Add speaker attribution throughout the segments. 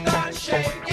Speaker 1: Lost and shaken.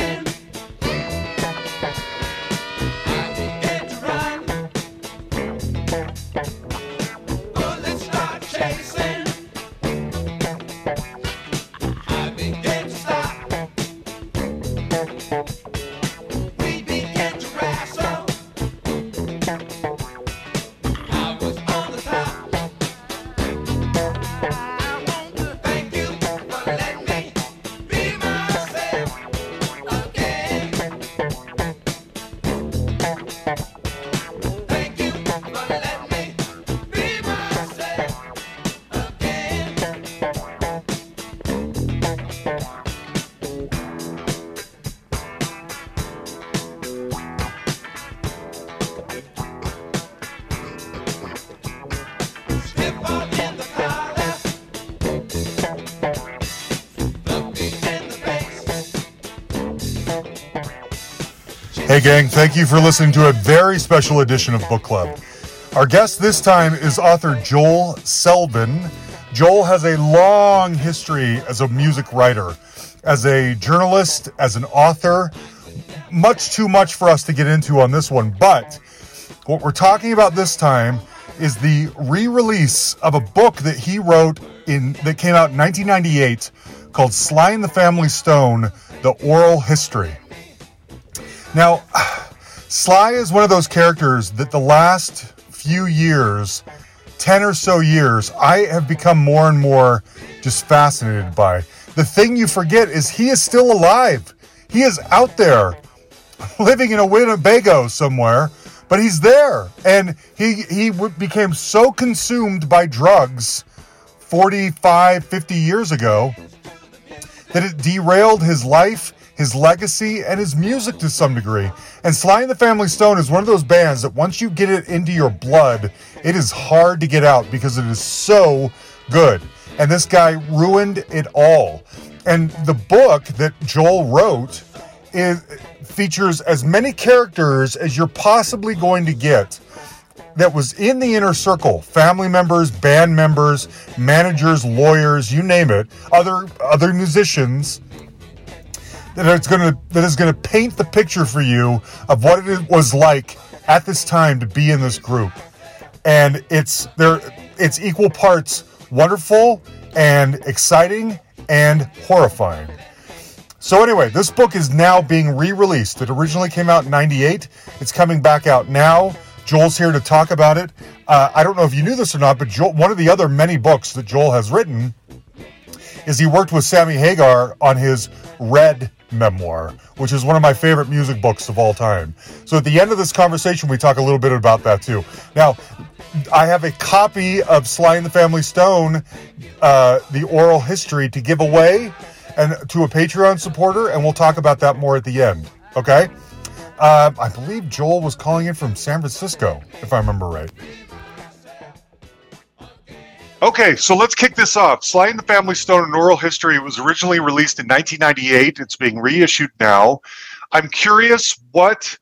Speaker 1: Hey, gang, thank you for listening to a very special edition of Book Club. Our guest this time is author Joel Selvin. Joel has a long history as a music writer, as a journalist, as an author. Much too much for us to get into on this one, but what we're talking about this time is the re-release of a book that he wrote in that came out in 1998 called Sly and the Family Stone: The Oral History. Now, Sly is one of those characters that the last few years, 10 or so years, I have become more and more just fascinated by. The thing you forget is he is still alive. He is out there living in a Winnebago somewhere, but he's there. And he, he became so consumed by drugs 45, 50 years ago that it derailed his life his legacy, and his music to some degree. And Sly and the Family Stone is one of those bands that once you get it into your blood, it is hard to get out because it is so good. And this guy ruined it all. And the book that Joel wrote is features as many characters as you're possibly going to get that was in the inner circle family members band members managers lawyers you name it other other musicians that it's going to that is going to paint the picture for you of what it was like at this time to be in this group. And it's there it's equal parts wonderful and exciting and horrifying. So anyway, this book is now being re-released. It originally came out in 98. It's coming back out now. Joel's here to talk about it. Uh, I don't know if you knew this or not, but Joel, one of the other many books that Joel has written is he worked with Sammy Hagar on his Red memoir, which is one of my favorite music books of all time. So at the end of this conversation, we talk a little bit about that too. Now, I have a copy of Sly and the Family Stone, uh, the oral history, to give away and to a Patreon supporter, and we'll talk about that more at the end. Okay. Uh, I believe Joel was calling in from San Francisco, if I remember right. Okay, so let's kick this off. Sly and the Family Stone and Oral History was originally released in 1998. It's being reissued now. I'm curious what.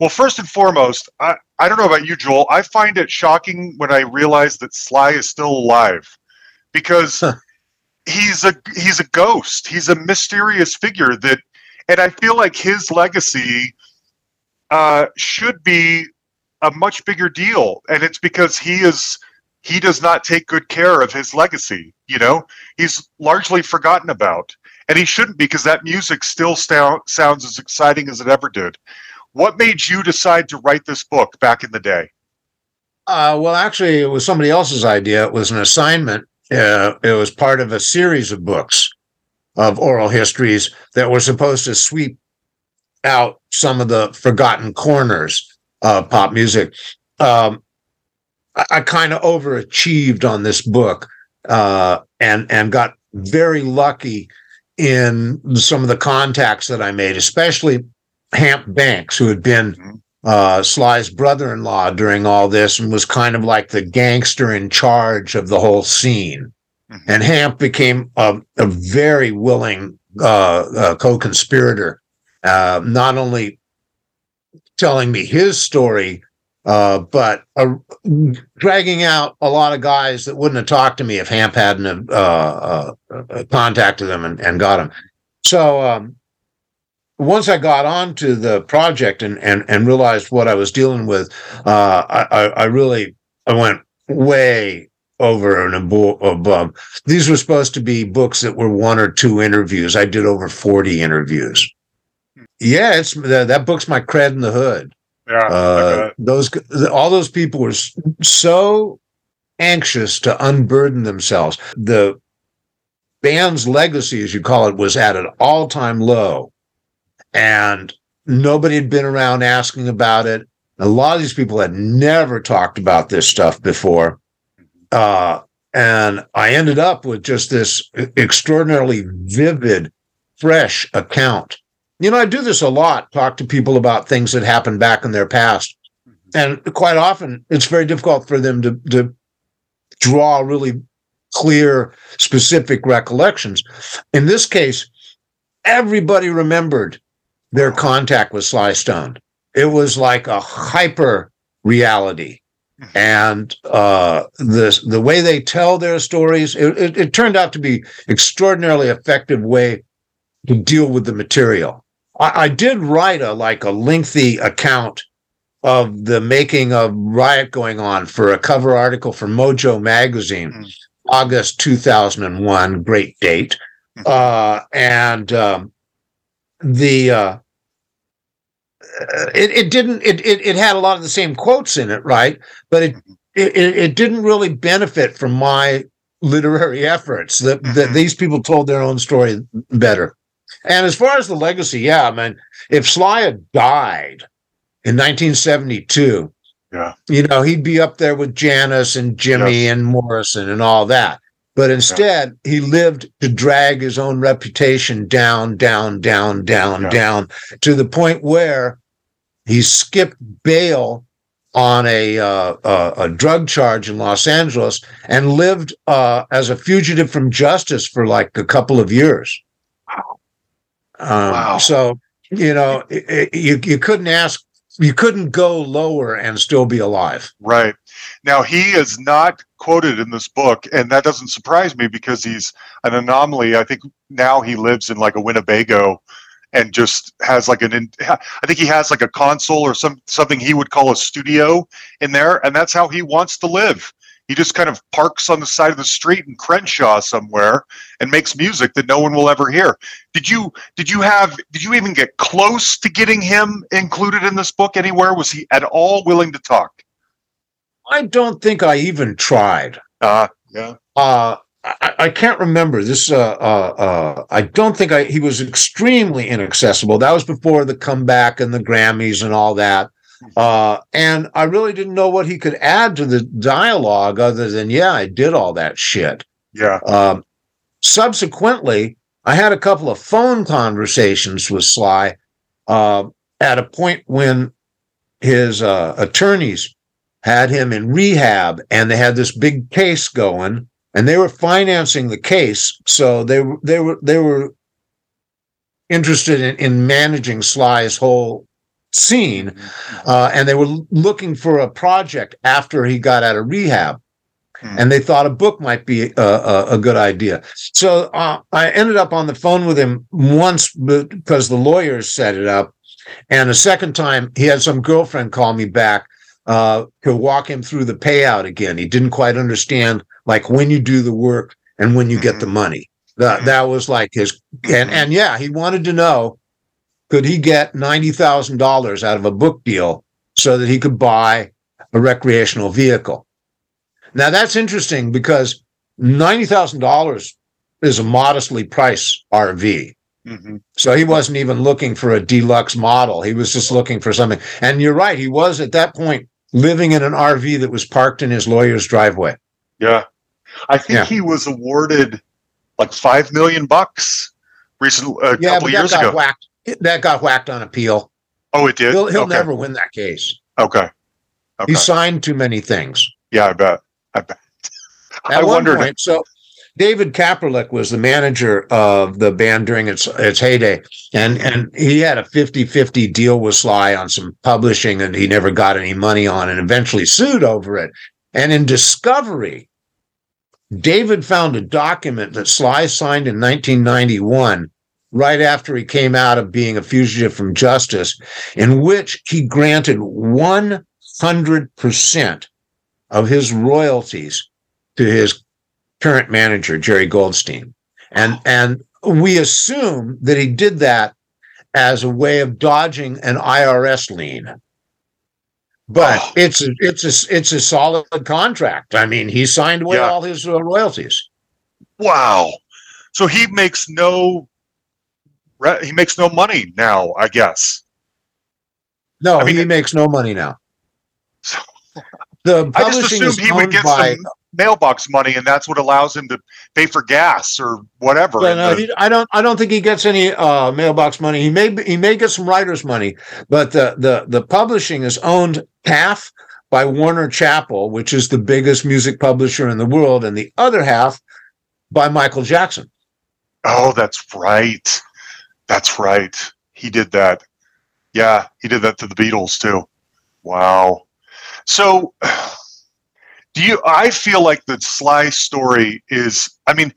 Speaker 1: Well, first and foremost, I, I don't know about you, Joel. I find it shocking when I realize that Sly is still alive because he's a he's a ghost. He's a mysterious figure that, and I feel like his legacy uh, should be a much bigger deal, and it's because he is he does not take good care of his legacy. You know, he's largely forgotten about, and he shouldn't because that music still st- sounds as exciting as it ever did. What made you decide to write this book back in the day?
Speaker 2: Uh, well, actually, it was somebody else's idea. It was an assignment. Uh, it was part of a series of books of oral histories that were supposed to sweep out some of the forgotten corners of pop music. Um, I, I kind of overachieved on this book uh, and and got very lucky in some of the contacts that I made, especially Hamp Banks, who had been mm-hmm. uh, Sly's brother-in-law during all this and was kind of like the gangster in charge of the whole scene. Mm-hmm. And Hamp became a, a very willing uh, uh, co-conspirator, uh, not only telling me his story uh, but uh, dragging out a lot of guys that wouldn't have talked to me if Hamp hadn't uh, uh, uh, contacted them and, and got them. So um, once I got onto the project and and and realized what I was dealing with, uh, I I really I went way over and above. These were supposed to be books that were one or two interviews. I did over forty interviews. Yeah, it's that book's my cred in the hood.
Speaker 1: Yeah,
Speaker 2: uh, those all those people were so anxious to unburden themselves. The band's legacy, as you call it, was at an all-time low, and nobody had been around asking about it. A lot of these people had never talked about this stuff before, uh, and I ended up with just this extraordinarily vivid, fresh account you know, I do this a lot, talk to people about things that happened back in their past. And quite often it's very difficult for them to, to draw really clear, specific recollections. In this case, everybody remembered their contact with Sly Stone. It was like a hyper reality. And uh, the the way they tell their stories, it, it, it turned out to be extraordinarily effective way to deal with the material. I, I did write a like a lengthy account of the making of riot going on for a cover article for Mojo magazine, mm. August 2001, great date. Mm. Uh, and um, the uh, it, it didn't it, it it had a lot of the same quotes in it, right? But it mm-hmm. it, it didn't really benefit from my literary efforts. That that mm-hmm. these people told their own story better. And as far as the legacy, yeah, I mean, if Sly had died in 1972,
Speaker 1: yeah,
Speaker 2: you know, he'd be up there with Janis and Jimi and Morrison and all that. But instead, yeah. he lived to drag his own reputation down, down, down, down, yeah. down to the point where he skipped bail on a, uh, a, a drug charge in Los Angeles and lived uh, as a fugitive from justice for like a couple of years. Um, wow. So you know, it, it, you you couldn't ask, you couldn't go lower and still be alive.
Speaker 1: Right. Now he is not quoted in this book, and that doesn't surprise me because he's an anomaly. I think now he lives in like a Winnebago and just has like an I think he has like a console or some something he would call a studio in there and that's how he wants to live. He just kind of parks on the side of the street in Crenshaw somewhere and makes music that no one will ever hear. Did you did you have did you even get close to getting him included in this book anywhere? Was he at all willing to talk?
Speaker 2: I don't think I even tried.
Speaker 1: Uh yeah.
Speaker 2: Uh I, I can't remember this. Uh, uh, uh, I don't think I. He was extremely inaccessible. That was before the comeback and the Grammys and all that. Uh, and I really didn't know what he could add to the dialogue other than, yeah, I did all that shit.
Speaker 1: Yeah.
Speaker 2: Um, subsequently, I had a couple of phone conversations with Sly uh, at a point when his uh, attorneys had him in rehab and they had this big case going and they were financing the case. So they were, they were, they were interested in, in managing Sly's whole scene, mm-hmm. uh, and they were looking for a project after he got out of rehab. Hmm. And they thought a book might be a, a, a good idea. So uh, I ended up on the phone with him once because the lawyers set it up. And a second time, he had some girlfriend call me back uh, to walk him through the payout again. He didn't quite understand, like when you do the work and when you get the mm-hmm. money. That mm-hmm. that was like his and and yeah, he wanted to know could he get $90,000 out of a book deal so that he could buy a recreational vehicle? Now that's interesting because $90,000 is a modestly priced RV. Mm-hmm. So he wasn't even looking for a deluxe model. He was just looking for something. And you're right. He was at that point living in an RV that was parked in his lawyer's driveway.
Speaker 1: Yeah. I think yeah. he was awarded like 5 million bucks recently, a yeah, couple years ago.
Speaker 2: Whacked that got whacked on appeal.
Speaker 1: Oh, it did.
Speaker 2: He'll, he'll okay. never win that case.
Speaker 1: Okay.
Speaker 2: okay. He signed too many things.
Speaker 1: Yeah, I bet. I bet.
Speaker 2: At I wondered. Point, so David Kapralik was the manager of the band during its its heyday, and and he had a 50-50 deal with Sly on some publishing, and he never got any money on, and eventually sued over it. And in discovery, David found a document that Sly signed in 1991 right after he came out of being a fugitive from justice, in which he granted 100% of his royalties to his current manager, Jerry Goldstein. And, and we assume that he did that as a way of dodging an IRS lien. But
Speaker 1: Oh.
Speaker 2: it's a, it's a it's a solid contract. I mean, he signed away
Speaker 1: Yeah.
Speaker 2: all his uh, royalties.
Speaker 1: Wow. So he makes no he makes no money now, I guess.
Speaker 2: No,
Speaker 1: I mean,
Speaker 2: he
Speaker 1: it-
Speaker 2: makes no money now.
Speaker 1: So-
Speaker 2: The
Speaker 1: I just
Speaker 2: publishing
Speaker 1: assumed he would get
Speaker 2: by.
Speaker 1: some mailbox money and that's what allows him to pay for gas or whatever.
Speaker 2: Uh,
Speaker 1: the-
Speaker 2: he, I don't. I don't think he gets any uh, mailbox money. He may. He may get some writers' money, but the the the publishing is owned half by Warner Chappell, which is the biggest music publisher in the world, and the other half by Michael Jackson.
Speaker 1: oh, that's right. That's right. He did that. Yeah, he did that to the Beatles too. Wow. So do you I feel like the Sly story is I mean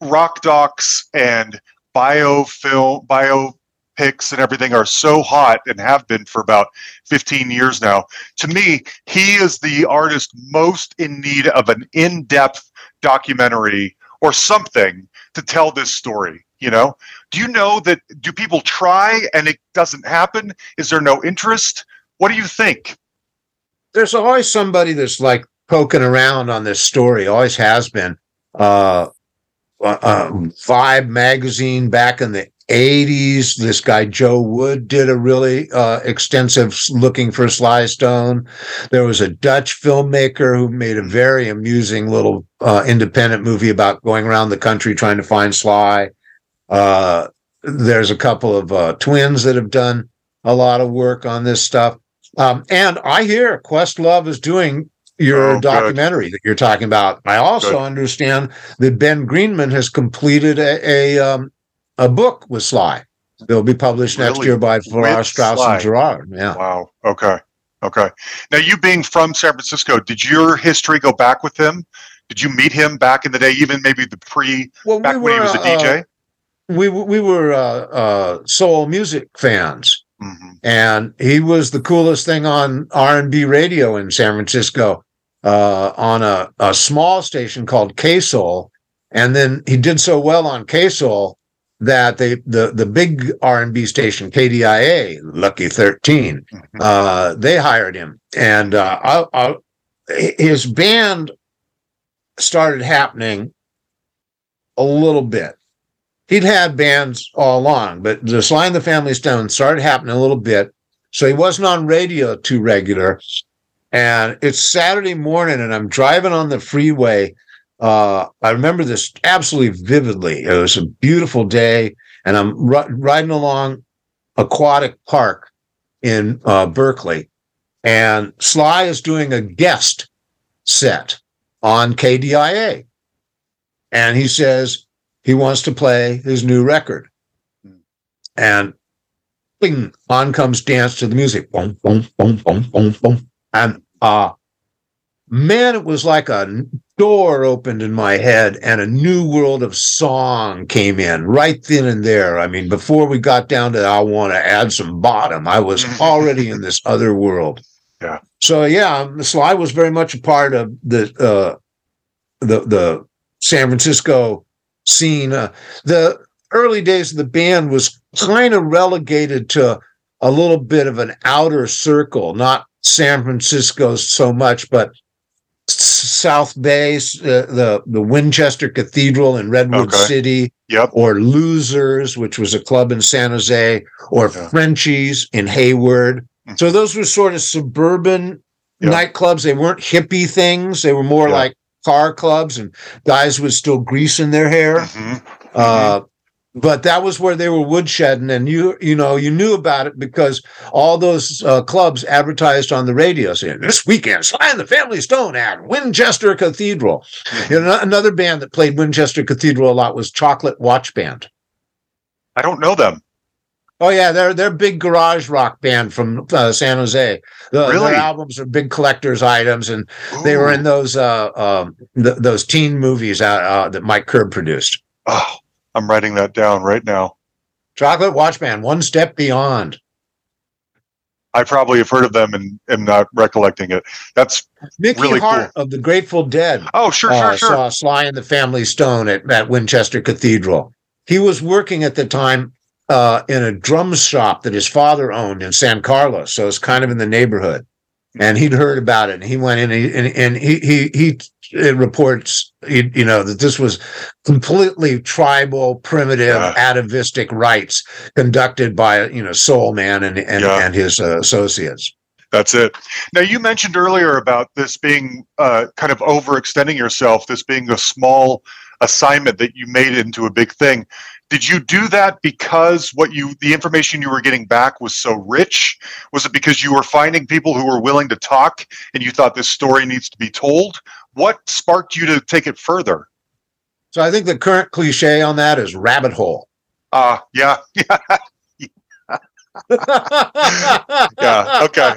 Speaker 1: rock docs and biofilm biopics and everything are so hot and have been for about 15 years now. To me, he is the artist most in need of an in-depth documentary or something to tell this story, you know? Do you know that do people try and it doesn't happen? Is there no interest? What do you think?
Speaker 2: there's always somebody that's like poking around on this story always has been uh, uh um, vibe magazine back in the 80s this guy joe wood did a really uh extensive looking for sly stone there was a dutch filmmaker who made a very amusing little uh independent movie about going around the country trying to find sly uh there's a couple of uh twins that have done a lot of work on this stuff um, and I hear Questlove is doing your
Speaker 1: Oh, good.
Speaker 2: documentary that you're talking about. I also
Speaker 1: Good.
Speaker 2: understand that Ben Greenman has completed a a, um, a book with Sly. They'll be published next year by Farrar, Straus,
Speaker 1: Sly?
Speaker 2: and Giroux. Yeah.
Speaker 1: Wow. Okay. Okay. Now, you being from San Francisco, did your history go back with him? Did you meet him back in the day, even maybe the pre,
Speaker 2: Well,
Speaker 1: back when he was a
Speaker 2: uh,
Speaker 1: DJ?
Speaker 2: We we were uh, uh, soul music fans.
Speaker 1: hmm
Speaker 2: and he was the coolest thing on R&B radio in San Francisco uh, on a, a small station called K-Soul. And then he did so well on K-Soul that they, the, the big R&B station, KDIA, Lucky 13, uh, they hired him. And uh, I, I, his band started happening a little bit he'd had bands all along, but the Sly and the Family Stone started happening a little bit. So he wasn't on radio too regular. And it's Saturday morning, and I'm driving on the freeway. Uh, I remember this absolutely vividly. It was a beautiful day, and I'm ri- riding along Aquatic Park in uh, Berkeley, and Sly is doing a guest set on KDIA. And he says, he wants to play his new record. And bing, on comes dance to the music. Boom, boom, boom, boom, boom, boom. And uh man, it was like a door opened in my head and a new world of song came in right then and there. I mean, before we got down to I want to add some bottom, I was already in this other world.
Speaker 1: Yeah.
Speaker 2: So yeah, Sly was very much a part of the uh the the San Francisco scene. Uh, the early days of the band was kind of relegated to a little bit of an outer circle, not San Francisco so much, but South Bay, uh, the the Winchester Cathedral in Redwood
Speaker 1: Okay.
Speaker 2: City,
Speaker 1: Yep.
Speaker 2: or Losers, which was a club in San Jose, or
Speaker 1: Yeah.
Speaker 2: Frenchies in Hayward.
Speaker 1: Mhm.
Speaker 2: So those were sort of suburban
Speaker 1: Yeah.
Speaker 2: nightclubs. They weren't hippie things. They were more
Speaker 1: Yeah.
Speaker 2: like car clubs, and guys would still greasing their hair.
Speaker 1: Mhm.
Speaker 2: Uh, but that was where they were woodshedding, and you you know you knew about it because all those uh, clubs advertised on the radio saying this weekend Sly and the Family Stone at Winchester Cathedral. You know, another band that played Winchester Cathedral a lot was Chocolate Watch Band.
Speaker 1: I don't know them.
Speaker 2: Oh yeah, they're they're a big garage rock band from uh, San Jose. The,
Speaker 1: Really?
Speaker 2: Their albums are big collectors items, and they were in those uh, um, th- those teen movies uh, uh, that Mike Curb produced.
Speaker 1: Oh, I'm writing that down right now.
Speaker 2: Chocolate Watch Band, One Step Beyond.
Speaker 1: I probably have heard of them and am not recollecting it. That's
Speaker 2: Mickey
Speaker 1: Really
Speaker 2: Hart
Speaker 1: cool.
Speaker 2: of the Grateful Dead
Speaker 1: oh, sure,
Speaker 2: uh,
Speaker 1: sure, sure.
Speaker 2: saw Sly and the Family Stone at, at Winchester Cathedral. He was working at the time uh, in a drum shop that his father owned in San Carlos, so it's kind of in the neighborhood. And he'd heard about it, and he went in and, and, and he he he it reports you, you know that this was completely tribal, primitive,
Speaker 1: Yeah.
Speaker 2: atavistic rites conducted by you know Soul Man and and,
Speaker 1: Yeah.
Speaker 2: and his uh, associates.
Speaker 1: That's it. Now, you mentioned earlier about this being uh, kind of overextending yourself, this being a small assignment that you made into a big thing. Did you do that because what you, the information you were getting back was so rich? Was it because you were finding people who were willing to talk and you thought this story needs to be told? What sparked you to take it further?
Speaker 2: So I think the current cliche on that is rabbit hole.
Speaker 1: Uh, yeah, yeah, yeah, okay.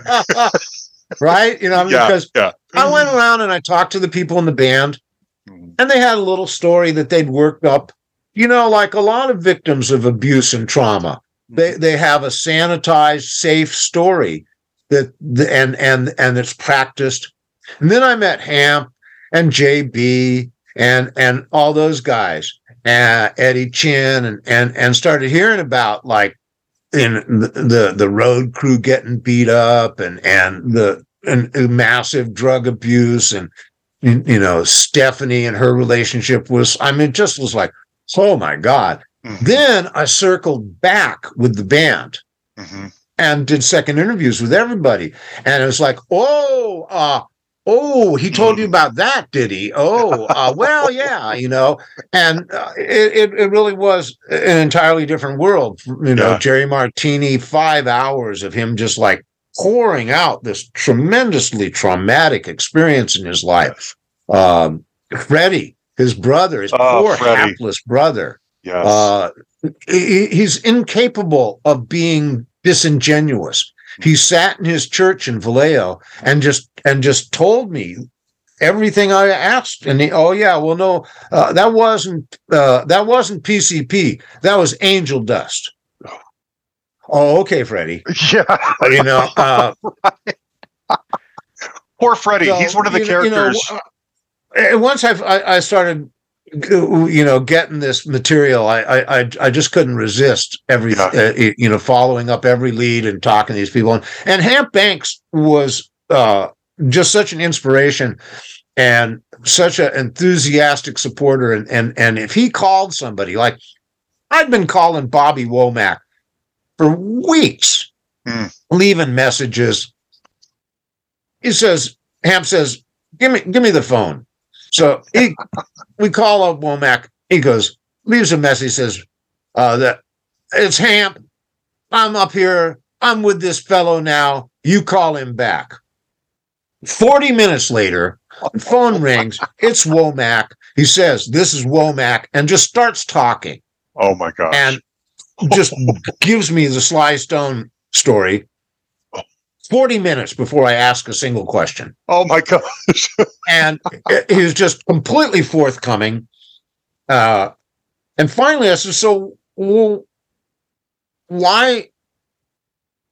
Speaker 2: right? You know, I mean,
Speaker 1: yeah,
Speaker 2: because
Speaker 1: yeah.
Speaker 2: I went around and I talked to the people in the band,
Speaker 1: Mhm.
Speaker 2: and they had a little story that they'd worked up. You know, like a lot of victims of abuse and trauma, they they have a sanitized, safe story that the, and and and it's practiced. And then I met Hamp and JB and and all those guys, uh, Eddie Chin, and and and started hearing about like in the, the the road crew getting beat up and and the and massive drug abuse and you know Stephanie and her relationship was I mean it just was like oh my god.
Speaker 1: Mhm,
Speaker 2: then I circled back with the band
Speaker 1: mhm.
Speaker 2: and did second interviews with everybody. And it was like oh uh oh he told you about that did he? Oh uh, well yeah you know. And uh, it, it it really was an entirely different world you know
Speaker 1: Yeah.
Speaker 2: jerry martini five hours of him just like pouring out this tremendously traumatic experience in his life. Um freddie his brother his
Speaker 1: Oh,
Speaker 2: poor
Speaker 1: Freddie.
Speaker 2: hapless brother
Speaker 1: Yes.
Speaker 2: uh, he, he's incapable of being disingenuous. He sat in his church in Vallejo and just and just told me everything I asked. And he, oh yeah, well no, uh, that wasn't uh, that wasn't PCP. That was angel dust. Oh, okay, Freddie.
Speaker 1: yeah.
Speaker 2: You know, uh,
Speaker 1: Poor Freddie.
Speaker 2: so,
Speaker 1: He's one of the
Speaker 2: you know- you know,
Speaker 1: characters.
Speaker 2: uh, and once I've, I, I started, you know, getting this material, I, I, I- just couldn't resist every,
Speaker 1: Yeah.
Speaker 2: uh, you know, following up every lead and talking to these people. And, and Hamp Banks was uh, just such an inspiration and such an enthusiastic supporter. And, and, and if he called somebody, like I'd been calling Bobby Womack for weeks,
Speaker 1: Hmm.
Speaker 2: leaving messages. He says, Hamp says, give me, give me the phone. So he, we call up Womack. He goes, leaves a message, says, uh, that it's Hamp. I'm up here. I'm with this fellow now. You call him back. 40 minutes later, phone rings. It's Womack. He says, This is Womack, and just starts talking
Speaker 1: Oh my gosh.
Speaker 2: and just gives me the Sly Stone story 40 minutes before I ask a single question
Speaker 1: oh my gosh.
Speaker 2: and he was just completely forthcoming. Uh, and finally, I said, "So, well, why?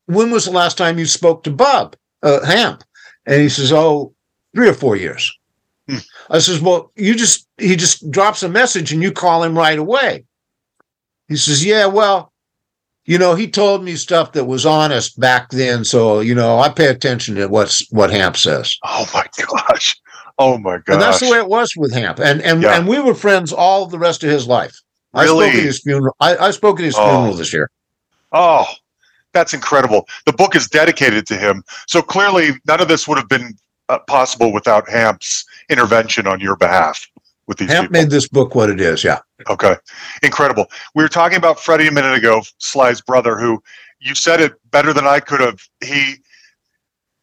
Speaker 2: When was the last time you spoke to Bob uh, Hamp?" And he says, "Oh, three or four years."
Speaker 1: Hmm.
Speaker 2: I says, "Well, you just he just drops a message and you call him right away." He says, "Yeah, well." You know, he told me stuff that was honest back then, so you know I pay attention to what's what Hamp says.
Speaker 1: Oh my gosh. Oh my gosh.
Speaker 2: And that's the way it was with Hamp. And and
Speaker 1: Yeah.
Speaker 2: and we were friends all the rest of his life. I spoke
Speaker 1: Really?
Speaker 2: at his funeral. I, I spoke at his
Speaker 1: Oh.
Speaker 2: funeral this year.
Speaker 1: Oh, that's incredible. The book is dedicated to him. So clearly, none of this would have been uh, possible without Hamp's intervention on your behalf with these
Speaker 2: Hamp
Speaker 1: people.
Speaker 2: made this book what it is. Yeah.
Speaker 1: Okay. Incredible. We were talking about Freddie a minute ago, Sly's brother, who you said it better than I could have. He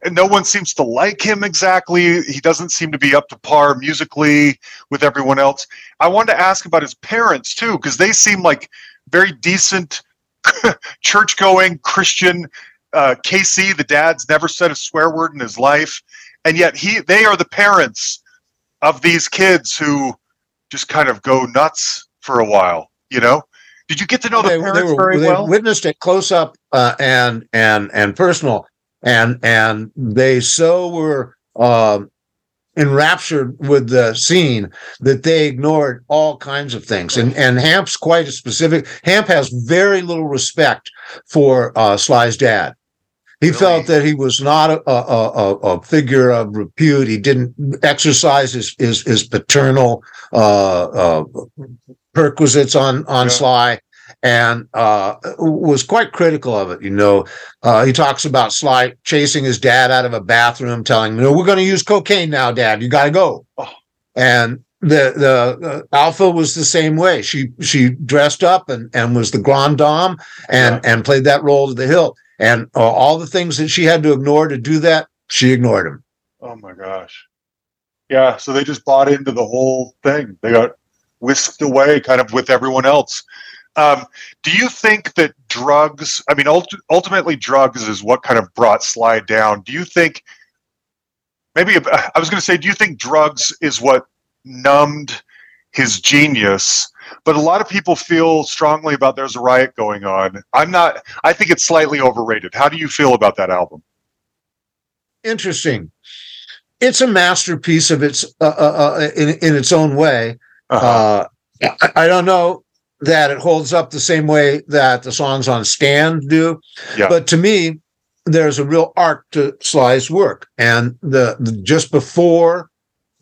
Speaker 1: and no one seems to like him exactly. He doesn't seem to be up to par musically with everyone else. I wanted to ask about his parents too, because they seem like very decent, church going Christian. Uh, KC, the dad's never said a swear word in his life, and yet he they are the parents of these kids who just kind of go nuts for a while. You know, Did you get to know the
Speaker 2: they,
Speaker 1: parents
Speaker 2: they were,
Speaker 1: very
Speaker 2: they
Speaker 1: well?
Speaker 2: witnessed it close up uh, and and and personal, and and they so were uh, enraptured with the scene that they ignored all kinds of things. And and Hamp's quite a specific. Hamp has very little respect for uh, Sly's dad. He
Speaker 1: Really?
Speaker 2: felt that he was not a, a, a, a figure of repute. He didn't exercise his his, his paternal uh, uh, perquisites on on
Speaker 1: Yeah.
Speaker 2: Sly, and uh, was quite critical of it. You know, uh, he talks about Sly chasing his dad out of a bathroom, telling him, "No, we're going to use cocaine now, Dad. You got to go."
Speaker 1: Oh.
Speaker 2: And the the uh, Alpha was the same way. She she dressed up and and was the grand dame and and played that role to the hilt. And uh, all the things that she had to ignore to do that, she ignored him.
Speaker 1: Oh my gosh. Yeah, so they just bought into the whole thing. They got whisked away kind of with everyone else. Um, do you think that drugs, I mean, ult- ultimately, drugs is what kind of brought Sly down? Do you think, maybe, I was going to say, do you think drugs is what numbed his genius? But a lot of people feel strongly about there's a riot going on. I'm not, I think it's slightly overrated. How do you feel about that album?
Speaker 2: Interesting. It's a masterpiece of its uh, uh, uh, in in its own way.
Speaker 1: Uh-huh.
Speaker 2: Uh, I, I don't know that it holds up the same way that the songs on Stand do,
Speaker 1: Yeah.
Speaker 2: but to me, there's a real arc to Sly's work, and the, the just before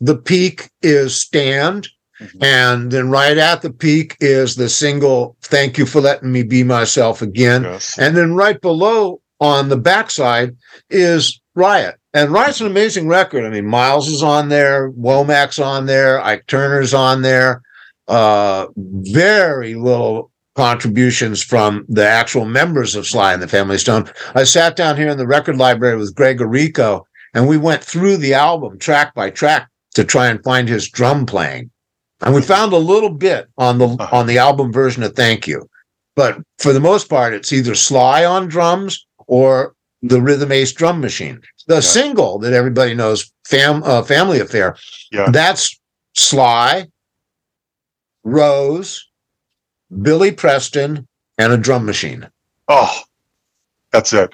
Speaker 2: the peak is Stand,
Speaker 1: Mhm.
Speaker 2: and then right at the peak is the single "Thank You for Letting Me Be Myself Again,"
Speaker 1: yes.
Speaker 2: and then right below on the backside is Riot. And Riot's an amazing record. I mean, Miles is on there, Womack's on there, Ike Turner's on there. Uh, very little contributions from the actual members of Sly and the Family Stone. I sat down here in the record library with Greg Errico, and we went through the album track by track to try and find his drum playing. And we found a little bit on the
Speaker 1: Uh-huh.
Speaker 2: on the album version of Thank You. But for the most part, it's either Sly on drums or the Rhythm Ace drum machine. The
Speaker 1: Yeah.
Speaker 2: single that everybody knows, Fam uh, Family Affair,
Speaker 1: Yeah.
Speaker 2: that's Sly, Rose, Billy Preston, and a drum machine.
Speaker 1: Oh, that's it.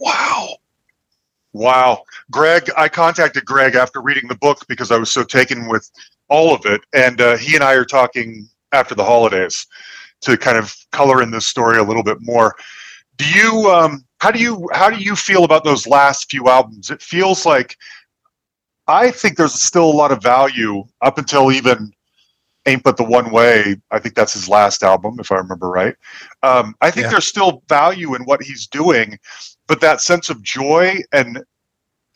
Speaker 1: Wow. Wow. Greg, I contacted Greg after reading the book because I was so taken with all of it. And uh, he and I are talking after the holidays to kind of color in this story a little bit more. Do you, um, how do you, how do you feel about those last few albums? It feels like, I think there's still a lot of value up until even Ain't But the One Way. I think that's his last album, if I remember right. Um, I think
Speaker 2: Yeah.
Speaker 1: there's still value in what he's doing, but that sense of joy and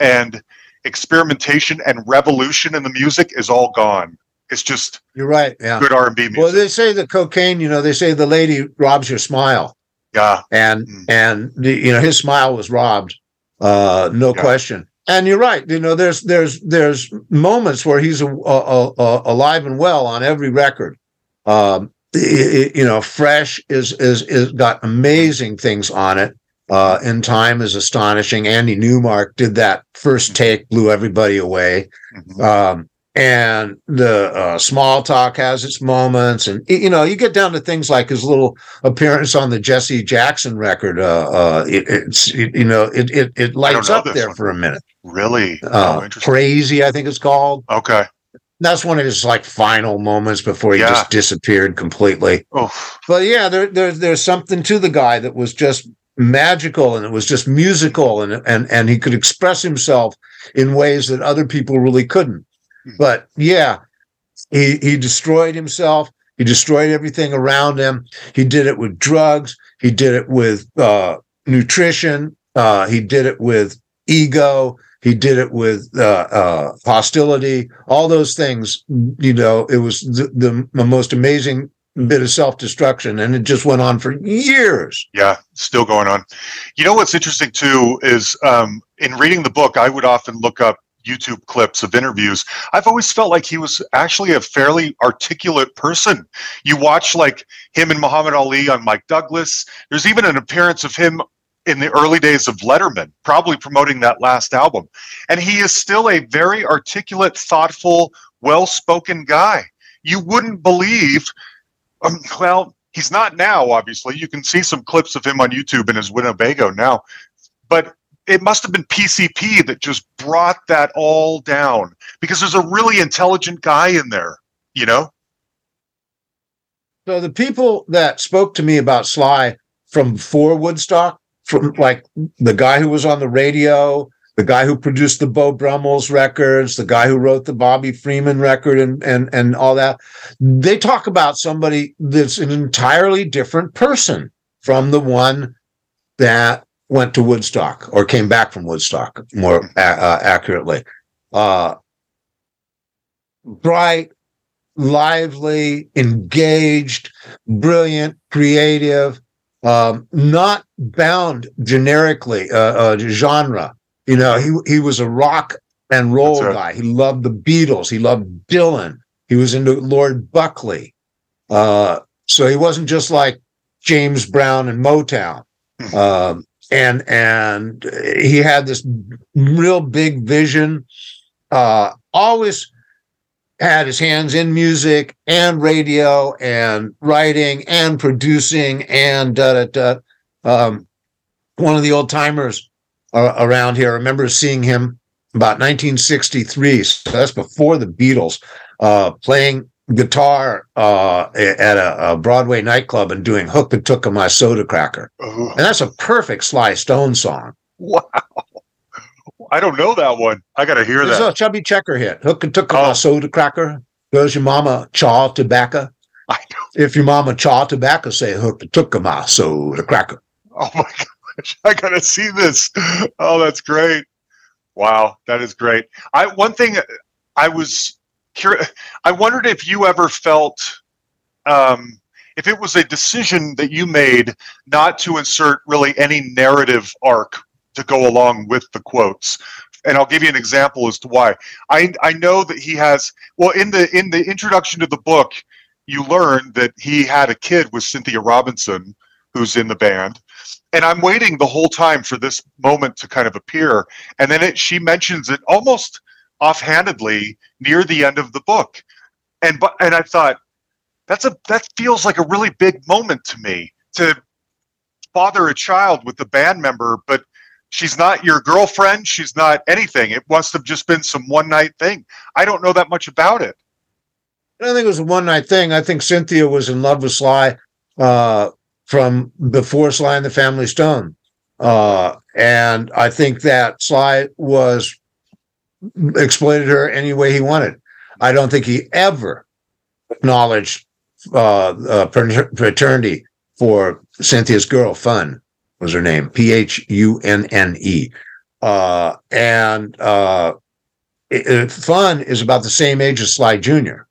Speaker 1: and experimentation and revolution in the music is all gone. It's just
Speaker 2: You're right. Yeah.
Speaker 1: good R and B music.
Speaker 2: Well, they say the cocaine, you know, they say the lady robs your smile.
Speaker 1: yeah,
Speaker 2: and
Speaker 1: Mm.
Speaker 2: and the, you know his smile was robbed uh no
Speaker 1: Yeah.
Speaker 2: question and you're right you know there's there's there's moments where he's a, a, a, alive and well on every record um i- i- you know fresh is is is got amazing things on it uh in time is astonishing andy newmark did that first take blew everybody away
Speaker 1: Mhm.
Speaker 2: um, and the uh, small talk has its moments, and you know you get down to things like his little appearance on the Jesse Jackson record. Uh, uh, it, it's it, you know it it, it lights up there
Speaker 1: one.
Speaker 2: for a minute.
Speaker 1: really.
Speaker 2: Uh,
Speaker 1: oh,
Speaker 2: crazy, I think it's called.
Speaker 1: Okay.
Speaker 2: That's one of his like final moments before he
Speaker 1: Yeah.
Speaker 2: just disappeared completely.
Speaker 1: Oh,
Speaker 2: But yeah, there, there there's something to the guy that was just magical and it was just musical and and and he could express himself in ways that other people really couldn't.
Speaker 1: Hmm.
Speaker 2: But yeah, he he destroyed himself. He destroyed everything around him. He did it with drugs. He did it with uh, nutrition. Uh, he did it with ego. He did it with uh, uh, hostility. All those things. You know, it was the, the, the most amazing bit of self destruction, and it just went on for years.
Speaker 1: yeah, still going on. You know what's interesting too is um, in reading the book, I would often look up YouTube clips of interviews. I've always felt like he was actually a fairly articulate person. You watch like him and Muhammad Ali on Mike Douglas. There's even an appearance of him in the early days of Letterman, probably promoting that last album. And he is still a very articulate, thoughtful, well spoken guy. You wouldn't believe, um, well, he's not now, obviously. You can see some clips of him on YouTube in his Winnebago now, but it must have been PCP that just brought that all down because there's a really intelligent guy in there, you know?
Speaker 2: So the people that spoke to me about Sly from before Woodstock, from like the guy who was on the radio, the guy who produced the Beau Brummels records, the guy who wrote the Bobby Freeman record and and and all that, they talk about somebody that's an entirely different person from the one that went to Woodstock or came back from Woodstock, more uh, accurately. Uh, bright, lively, engaged, brilliant, creative, um, not bound generically uh, uh, genre. You know, he he was a rock and roll right. guy. He loved the Beatles. He loved Dylan. He was into Lord Buckley. Uh, so he wasn't just like James Brown and Motown. Hmm. Um, and and he had this real big vision. Uh, always had his hands in music and radio and writing and producing and da da da. Um, one of the old timers uh, around here, I remember seeing him about 1963. So that's before the Beatles, uh, playing guitar uh, at a, a, Broadway nightclub and doing "Hook and Took My Soda Cracker," uh-huh. and that's a perfect Sly Stone song.
Speaker 1: Wow. I don't know that one. I got to hear There's that.
Speaker 2: a Chubby Checker hit. Hook and took oh. a soda cracker. Does your mama chaw tobacco? I know. If your mama chaw tobacco, say hook and took a my soda cracker.
Speaker 1: Oh my gosh. I got to see this. Oh, that's great. Wow. That is great. I, one thing I was curious, I wondered if you ever felt, um, if it was a decision that you made not to insert really any narrative arc to go along with the quotes and I'll give you an example as to why. I I know that he has well in the in the introduction to the book, you learn that he had a kid with Cynthia Robinson, who's in the band, and I'm waiting the whole time for this moment to kind of appear, and then it, she mentions it almost offhandedly near the end of the book, and but and I thought that's a that feels like a really big moment to me to father a child with the band member, but she's not your girlfriend. She's not anything. It must have just been some one night thing. I don't know that much about it.
Speaker 2: I don't think it was a one night thing. I think Cynthia was in love with Sly uh, from before Sly and the Family Stone. Uh, and I think that Sly was exploited her any way he wanted. I don't think he ever acknowledged uh, uh, paternity for Cynthia's girl, Fun was her name, P H U N N E. Uh, and uh, it, it, Fun is about the same age as Sly Jr.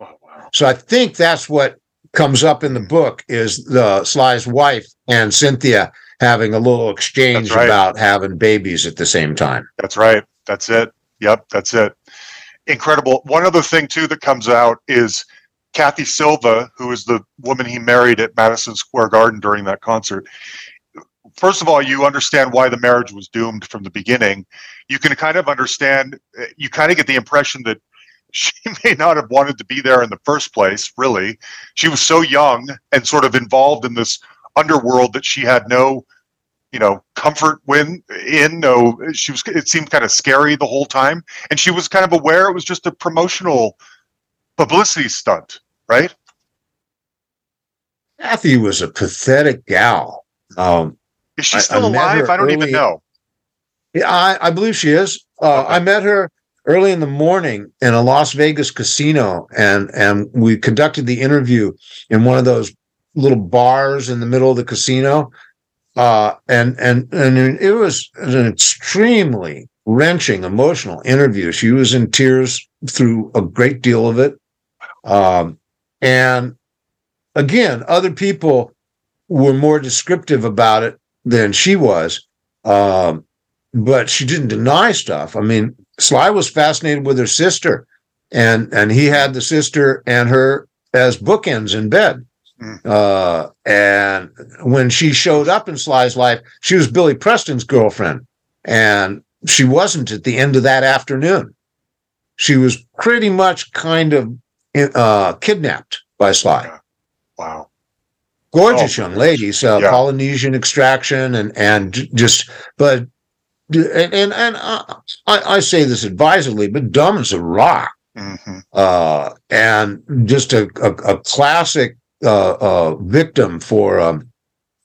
Speaker 2: Oh, wow. So I think that's what comes up in the book is the Sly's wife and Cynthia having a little exchange right. about having babies at the same time.
Speaker 1: That's right. That's it. Yep, that's it. Incredible. One other thing too that comes out is Kathy Silva, who is the woman he married at Madison Square Garden during that concert first of all, you understand why the marriage was doomed from the beginning. You can kind of understand, you kind of get the impression that she may not have wanted to be there in the first place, really. She was so young and sort of involved in this underworld that she had no, you know, comfort when in. No, she was, it seemed kind of scary the whole time. And she was kind of aware it was just a promotional publicity stunt, right?
Speaker 2: Kathy was a pathetic gal. Um,
Speaker 1: is she still I, alive? I don't early, even know.
Speaker 2: Yeah, I, I believe she is. Uh, okay. I met her early in the morning in a Las Vegas casino, and and we conducted the interview in one of those little bars in the middle of the casino. Uh, and and and it was an extremely wrenching, emotional interview. She was in tears through a great deal of it. Um, and again, other people were more descriptive about it than she was. Um, but she didn't deny stuff. I mean, Sly was fascinated with her sister, and and he had the sister and her as bookends in bed. Mm. Uh, and when she showed up in Sly's life, she was Billy Preston's girlfriend, and she wasn't at the end of that afternoon. She was pretty much kind of uh, kidnapped by Sly.
Speaker 1: Wow.
Speaker 2: gorgeous
Speaker 1: Oh,
Speaker 2: young lady, uh,
Speaker 1: Yeah.
Speaker 2: Polynesian extraction, and and just but and and, and uh, I, I say this advisedly, but dumb as a rock,
Speaker 1: Mhm.
Speaker 2: uh, and just a a, a classic uh, uh, victim for um,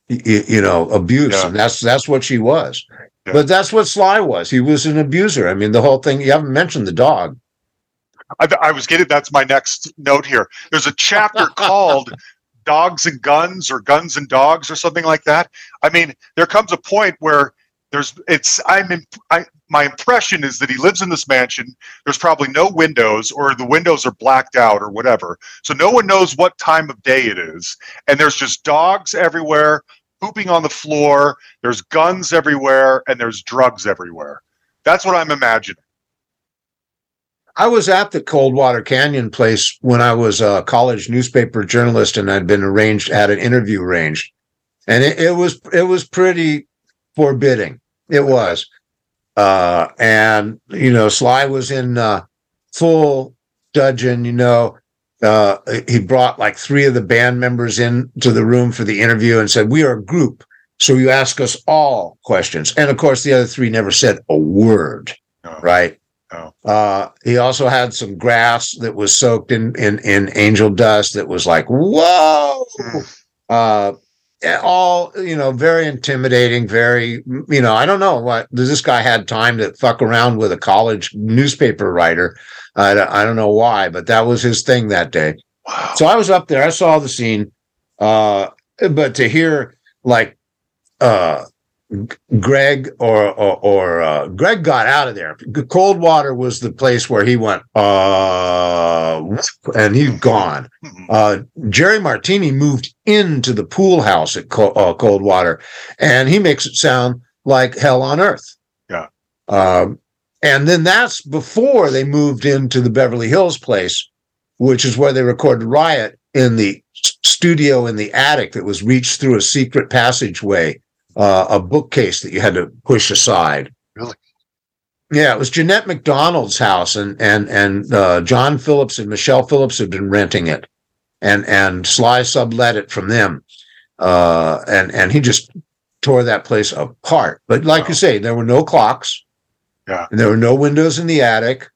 Speaker 2: y- you know abuse,
Speaker 1: Yeah.
Speaker 2: and that's that's what she was.
Speaker 1: Yeah.
Speaker 2: But that's what Sly was. He was an abuser. I mean, the whole thing. You haven't mentioned the dog.
Speaker 1: I, I was getting that's my next note here. There's a chapter called Dogs and Guns or Guns and Dogs or something like that. I mean, there comes a point where there's it's I'm in, I my impression is that he lives in this mansion. There's probably no windows or the windows are blacked out or whatever. So no one knows what time of day it is. And there's just dogs everywhere, pooping on the floor, there's guns everywhere and there's drugs everywhere. That's what I'm imagining.
Speaker 2: I was at the Coldwater Canyon place when I was a college newspaper journalist, and I'd been arranged had an interview arranged, and it, it was it was pretty forbidding. It was, uh, and you know, Sly was in uh, full dudgeon. You know, uh, he brought like three of the band members into the room for the interview and said, "We are a group, so you ask us all questions." And of course, the other three never said a word.
Speaker 1: No.
Speaker 2: Right.
Speaker 1: No.
Speaker 2: Uh, he also had some grass that was soaked in in, in angel dust that was like, whoa.
Speaker 1: Mm.
Speaker 2: Uh, all you know, very intimidating. Very, you know, I don't know what this guy had time to fuck around with a college newspaper writer. I, don't- I don't know why, but that was his thing that day.
Speaker 1: Wow.
Speaker 2: So I was up there. I saw the scene. Uh, but to hear like uh, Greg or or, or uh, Greg got out of there. Coldwater was the place where he went, uh, and he's gone.
Speaker 1: Mhm.
Speaker 2: Uh, Jerry Martini moved into the pool house at Co- uh, Coldwater, and he makes it sound like hell on earth.
Speaker 1: Yeah.
Speaker 2: Um, and then that's before they moved into the Beverly Hills place, which is where they recorded Riot in the studio in the attic that was reached through a secret passageway, uh, a bookcase that you had to push aside.
Speaker 1: Really?
Speaker 2: Yeah, it was Jeanette MacDonald's house, and and and uh, John Phillips and Michelle Phillips had been renting it, and and Sly sublet it from them, uh, and and he just tore that place apart. But like
Speaker 1: Wow.
Speaker 2: you say, there were no clocks,
Speaker 1: Yeah.
Speaker 2: and there were no windows in the attic,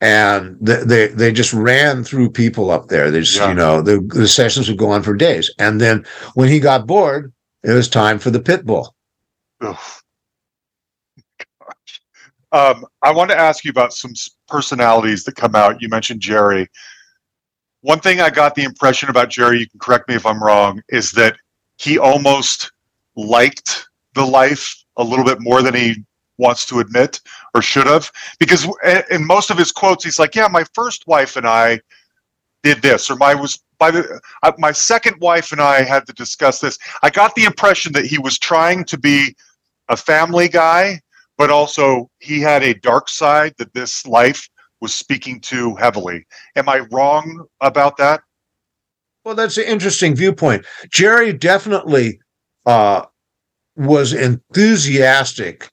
Speaker 2: and they they, they just ran through people up there. They just
Speaker 1: Yeah.
Speaker 2: you know the, the sessions would go on for days, and then when he got bored, it was time for the pit bull.
Speaker 1: Ugh. Gosh. Um, I want to ask you about some personalities that come out. You mentioned Jerry. One thing I got the impression about Jerry, you can correct me if I'm wrong, is that he almost liked the life a little bit more than he wants to admit or should have. Because in most of his quotes, he's like, "Yeah, my first wife and I did this," or "My was by the uh, my second wife and I had to discuss this." I got the impression that he was trying to be a family guy, but also he had a dark side that this life was speaking to heavily. Am I wrong about that?
Speaker 2: Well, that's an interesting viewpoint. Jerry definitely uh, was enthusiastic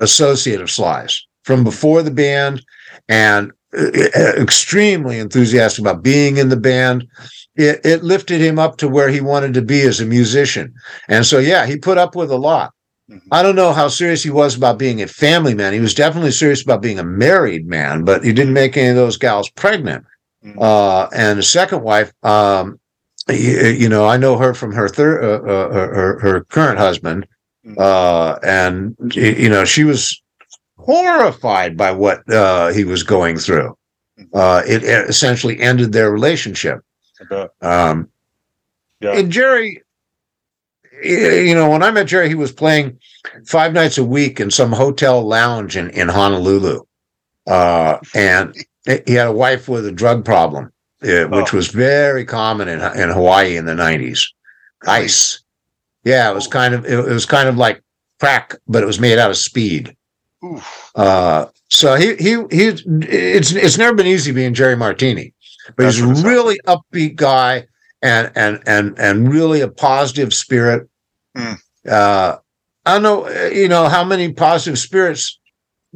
Speaker 2: associate of Sly's from before the band, and extremely enthusiastic about being in the band. It, it lifted him up to where he wanted to be as a musician, and so yeah, he put up with a lot.
Speaker 1: Mhm.
Speaker 2: I don't know how serious he was about being a family man. He was definitely serious about being a married man, but he didn't make any of those gals pregnant.
Speaker 1: Mhm.
Speaker 2: Uh, and the second wife, um, you, you know, I know her from her third, uh, uh, her, her current husband,
Speaker 1: Mhm.
Speaker 2: uh, and you know, she was horrified by what uh, he was going through. Uh, it essentially ended their relationship. Um,
Speaker 1: Yeah.
Speaker 2: And Jerry, you know, when I met Jerry, he was playing five nights a week in some hotel lounge in, in Honolulu. Uh, and he had a wife with a drug problem, uh, which
Speaker 1: Oh.
Speaker 2: was very common in, in Hawaii in the 90s. Ice. Yeah, it was
Speaker 1: Oh.
Speaker 2: kind of, it, was kind of like crack, but it was made out of speed. Uh, so he he he it's it's never been easy being Jerry Martini, but
Speaker 1: That's
Speaker 2: he's
Speaker 1: what it
Speaker 2: a
Speaker 1: sounds
Speaker 2: really upbeat guy and and and and really a positive spirit.
Speaker 1: Hmm.
Speaker 2: Uh, I don't know, uh, you know, how many positive spirits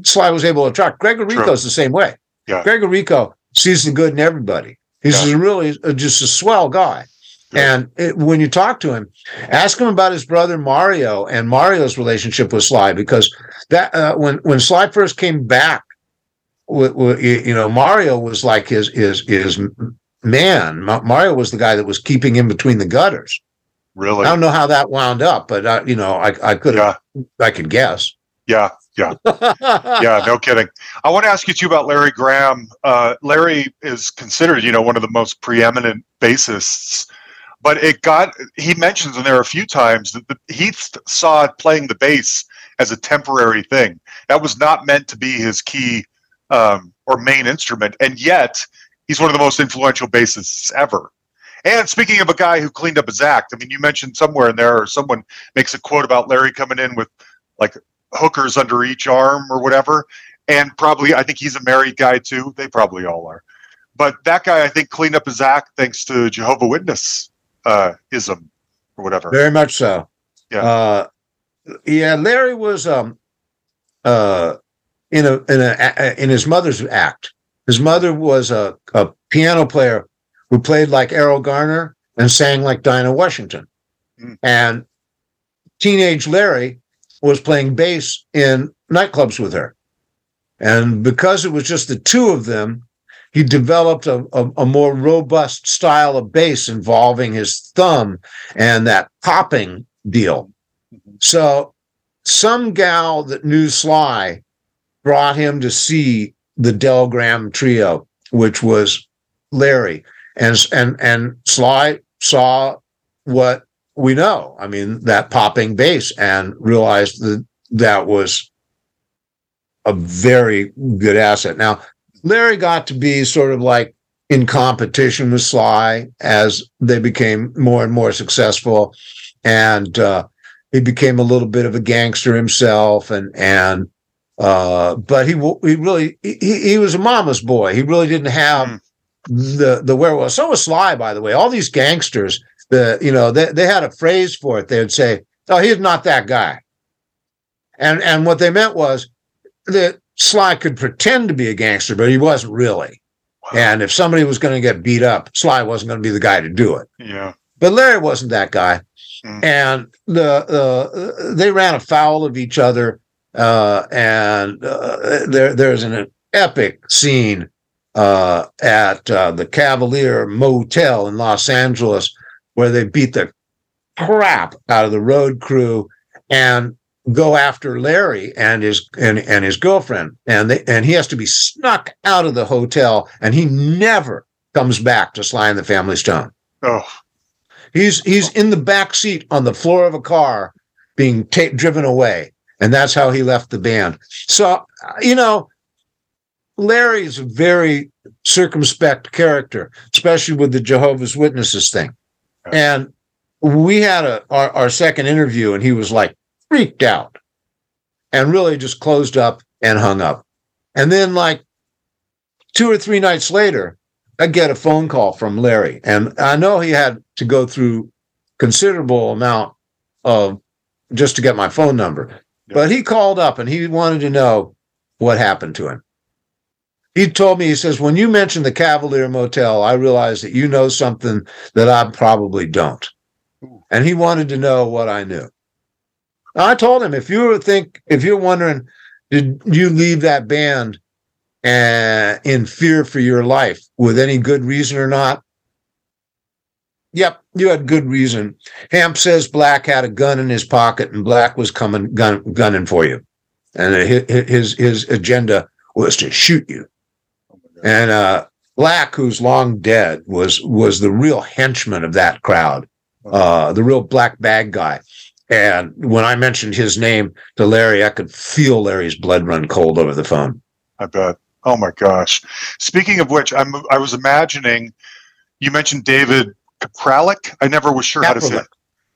Speaker 2: Sly was able to attract.
Speaker 1: Greg
Speaker 2: Errico's the same way.
Speaker 1: Yeah.
Speaker 2: Greg Errico sees the good in everybody. He's
Speaker 1: Yeah.
Speaker 2: a really uh, just a swell guy. And it, when you talk to him, ask him about his brother Mario and Mario's relationship with Sly, because that uh, when when Sly first came back, w- w- you know Mario was like his his his man. Ma- Mario was the guy that was keeping him between the gutters.
Speaker 1: Really?
Speaker 2: I don't know how that wound up, but uh, you know I I could
Speaker 1: Yeah.
Speaker 2: I could guess.
Speaker 1: Yeah, yeah. Yeah. No kidding. I want to ask you too about Larry Graham. Uh, Larry is considered, you know, one of the most preeminent bassists. But it got, he mentions in there a few times that the, he saw playing the bass as a temporary thing. That was not meant to be his key um, or main instrument. And yet, he's one of the most influential bassists ever. And speaking of a guy who cleaned up his act, I mean, you mentioned somewhere in there, or someone makes a quote about Larry coming in with like hookers under each arm or whatever. And probably, I think he's a married guy too. They probably all are. But that guy, I think, cleaned up his act thanks to Jehovah Witness uh, ism or whatever.
Speaker 2: Very much so.
Speaker 1: Yeah.
Speaker 2: Uh, yeah. Larry was um, uh, in a in a in his mother's act. His mother was a, a piano player who played like Erroll Garner and sang like Dinah Washington.
Speaker 1: Mm.
Speaker 2: And teenage Larry was playing bass in nightclubs with her. And because it was just the two of them, he developed a, a, a more robust style of bass involving his thumb and that popping deal. Mm-hmm. So some gal that knew Sly brought him to see the Dell Graham trio, which was Larry. And and and Sly saw what we know. I mean, that popping bass and realized that that was a very good asset. Now, Larry got to be sort of like in competition with Sly as they became more and more successful, and uh, he became a little bit of a gangster himself, and and uh, but he he really he, he was a mama's boy. He really didn't have
Speaker 1: Mm.
Speaker 2: the the wherewithal. So was Sly, by the way. All these gangsters, the you know they they had a phrase for it. They would say, "Oh, he's not that guy," and and what they meant was that Sly could pretend to be a gangster, but he wasn't really. And if somebody was going to get beat up, Sly wasn't going to be the guy to do it.
Speaker 1: Yeah.
Speaker 2: But Larry wasn't that guy,
Speaker 1: Mm.
Speaker 2: and the uh, they ran afoul of each other. Uh, and uh, there there's an epic scene uh, at uh, the Cavalier Motel in Los Angeles where they beat the crap out of the road crew and go after Larry and his and, and his girlfriend and they and he has to be snuck out of the hotel and he never comes back to Sly and the Family Stone.
Speaker 1: Oh,
Speaker 2: He's he's in the back seat on the floor of a car being ta- driven away and that's how he left the band. So, uh, you know, Larry's a very circumspect character, especially with the Jehovah's Witnesses thing. And we had a our, our second interview, and he was like freaked out and really just closed up and hung up. And then, like two or three nights later, I get a phone call from Larry, and I know he had to go through considerable amount of just to get my phone number. But he called up and he wanted to know what happened to him. He told me, he says, when you mentioned the Cavalier Motel, I realized that you know something that I probably don't. And he wanted to know what I knew. I told him, if you were think, if you're wondering, did you leave that band uh, in fear for your life with any good reason or not? Yep, you had good reason. Hamp says Black had a gun in his pocket and Black was coming gun, gunning for you. And his his agenda was to shoot you. And uh, Black, who's long dead, was was the real henchman of that crowd, uh, the real black bag guy. And when I mentioned his name to Larry, I could feel Larry's blood run cold over the phone.
Speaker 1: I bet. Oh my gosh. Speaking of which, I'm I was imagining you mentioned David Kapralik. I never was sure how to say it.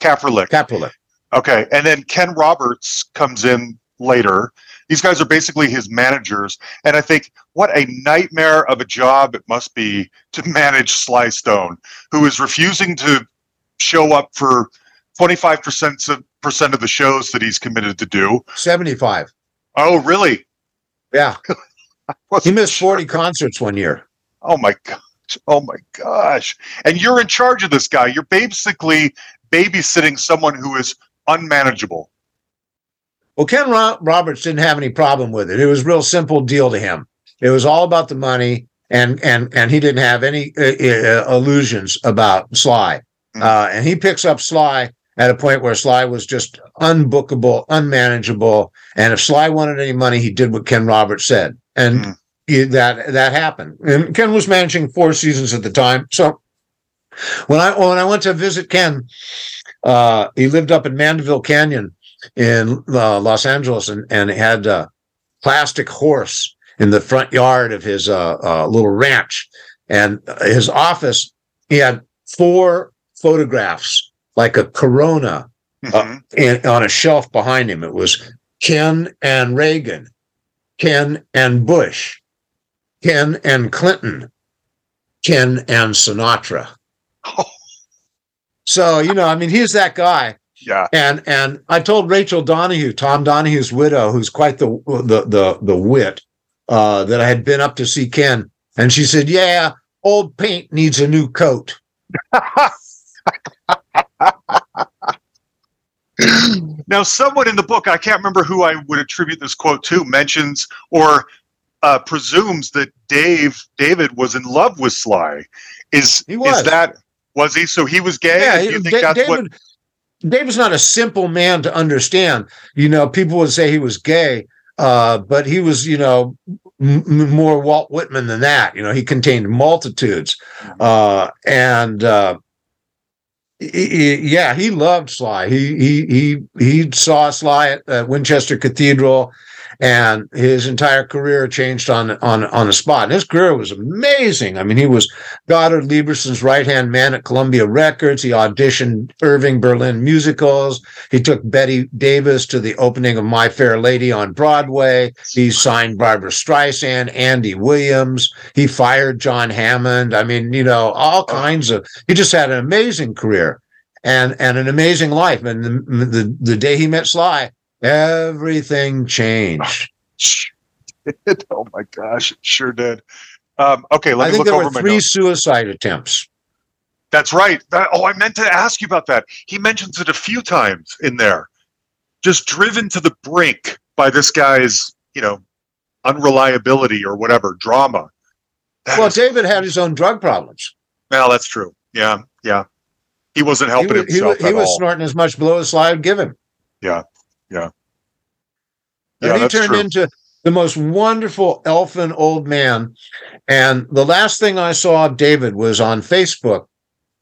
Speaker 1: Kapralik.
Speaker 2: Kapralik.
Speaker 1: Okay. And then Ken Roberts comes in later. These guys are basically his managers. And I think what a nightmare of a job it must be to manage Sly Stone, who is refusing to show up for 25% of, percent of the shows that he's committed to do.
Speaker 2: 75.
Speaker 1: Oh, really?
Speaker 2: Yeah. He missed
Speaker 1: sure.
Speaker 2: 40 concerts one year.
Speaker 1: Oh my God. Oh my gosh. And you're in charge of this guy. You're basically babysitting someone who is unmanageable.
Speaker 2: Well, Ken Ro- Roberts didn't have any problem with it. It was a real simple deal to him. It was all about the money, and and and he didn't have any uh, uh, illusions about Sly.
Speaker 1: Mm.
Speaker 2: Uh, and he picks up Sly at a point where Sly was just unbookable, unmanageable. And if Sly wanted any money, he did what Ken Roberts said, and
Speaker 1: Mm.
Speaker 2: he- that that happened. And Ken was managing four seasons at the time, so when I when I went to visit Ken, uh, he lived up in Mandeville Canyon in uh, Los Angeles, and and had a plastic horse in the front yard of his uh, uh, little ranch, and his office. He had four photographs, like a Corona,
Speaker 1: Mhm.
Speaker 2: in, on a shelf behind him. It was Ken and Reagan, Ken and Bush, Ken and Clinton, Ken and Sinatra.
Speaker 1: Oh.
Speaker 2: So you know, I mean, he's that guy.
Speaker 1: yeah.
Speaker 2: And and I told Raechel Donahue, Tom Donahue's widow, who's quite the the the the wit, uh, that I had been up to see Ken, and she said, "Yeah, old paint needs a new coat."
Speaker 1: now, someone in the book, I can't remember who I would attribute this quote to, mentions or uh, presumes that Dave David was in love with Sly. Is
Speaker 2: He was.
Speaker 1: is that was he? So he was gay.
Speaker 2: Yeah,
Speaker 1: you think
Speaker 2: Da-
Speaker 1: that's what?
Speaker 2: David. David's not a simple man to understand. You know, people would say he was gay, uh, but he was, you know, m- more Walt Whitman than that. You know, he contained multitudes, uh, and uh, yeah, he loved Sly. He he he he saw Sly at, at Winchester Cathedral, and his entire career changed on on on the spot. And his career was amazing. I mean, he was Goddard Lieberson's right hand man at Columbia Records. He auditioned Irving Berlin musicals. He took Bette Davis to the opening of My Fair Lady on Broadway. He signed Barbra Streisand, Andy Williams. He fired John Hammond. I mean, you know, all kinds of. He just had an amazing career and and an amazing life. And the the, the day he met Sly, everything changed.
Speaker 1: oh my gosh, it sure did. Um, okay, let
Speaker 2: I
Speaker 1: me
Speaker 2: think
Speaker 1: look
Speaker 2: there
Speaker 1: over
Speaker 2: were
Speaker 1: my
Speaker 2: three
Speaker 1: notes.
Speaker 2: suicide attempts.
Speaker 1: That's right. That- oh, I meant to ask you about that. He mentions it a few times in there. Just driven to the brink by this guy's, you know, unreliability or whatever drama. That
Speaker 2: Well,
Speaker 1: is-
Speaker 2: David had his own drug problems.
Speaker 1: well, that's true. Yeah, yeah. He wasn't
Speaker 2: He
Speaker 1: helping
Speaker 2: he
Speaker 1: himself
Speaker 2: was, he was snorting as much blow as Sly would give him.
Speaker 1: Yeah, yeah.
Speaker 2: And
Speaker 1: Yeah,
Speaker 2: he turned
Speaker 1: true.
Speaker 2: into the most wonderful elfin old man. And the last thing I saw of David was on Facebook.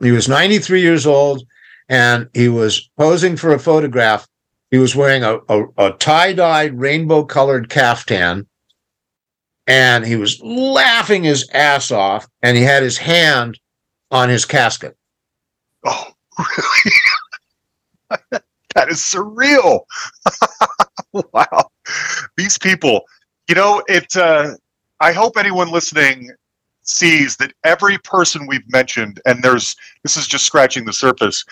Speaker 2: He was 93 years old and he was posing for a photograph. He was wearing a, a, a tie dyed rainbow colored caftan and he was laughing his ass off and he had his hand on his casket.
Speaker 1: Oh, really? That is surreal. wow. These people, you know, it uh I hope anyone listening sees that every person we've mentioned and there's this is just scratching the surface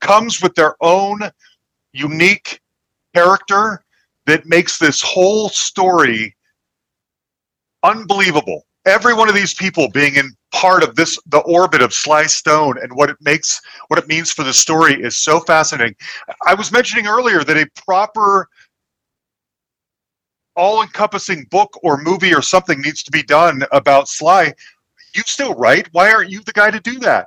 Speaker 1: comes with their own unique character that makes this whole story unbelievable. Every one of these people being in part of this the orbit of Sly Stone and what it makes what it means for the story is so fascinating. I was mentioning earlier that a proper all-encompassing book or movie or something needs to be done about Sly. You still write? Why aren't you the guy to do that?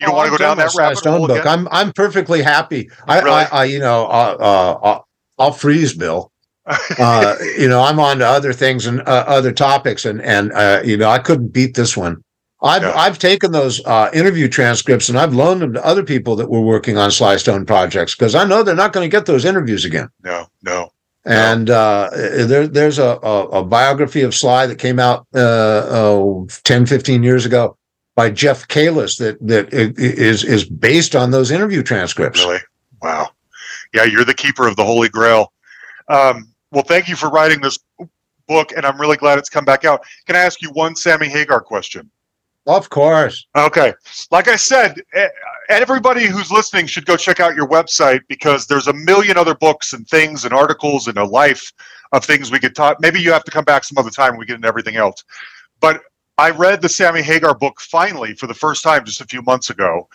Speaker 1: You don't
Speaker 2: Oh,
Speaker 1: want to go down that rabbit
Speaker 2: Stone
Speaker 1: hole
Speaker 2: book.
Speaker 1: again?
Speaker 2: I'm I'm perfectly happy. I,
Speaker 1: Really?
Speaker 2: I, I you know uh, uh, I'll, I'll freeze Bill. Uh, you know, I'm on to other things and uh, other topics, and and uh, you know, I couldn't beat this one. I've
Speaker 1: Yeah.
Speaker 2: I've taken those uh, interview transcripts and I've loaned them to other people that were working on Sly Stone projects because I know they're not going to get those interviews again.
Speaker 1: no, no.
Speaker 2: And uh, there, there's a, a, a biography of Sly that came out uh, oh, 10, 15 years ago by Jeff Kaliss that that is is based on those interview transcripts.
Speaker 1: Really? Wow. Yeah, you're the keeper of the Holy Grail. Um, well, thank you for writing this book, and I'm really glad it's come back out. Can I ask you one Sammy Hagar question?
Speaker 2: Of course.
Speaker 1: Okay. Like I said, everybody who's listening should go check out your website because there's a million other books and things and articles and a life of things we could talk. Maybe you have to come back some other time and we get into everything else. But I read the Sammy Hagar book finally for the first time just a few months ago.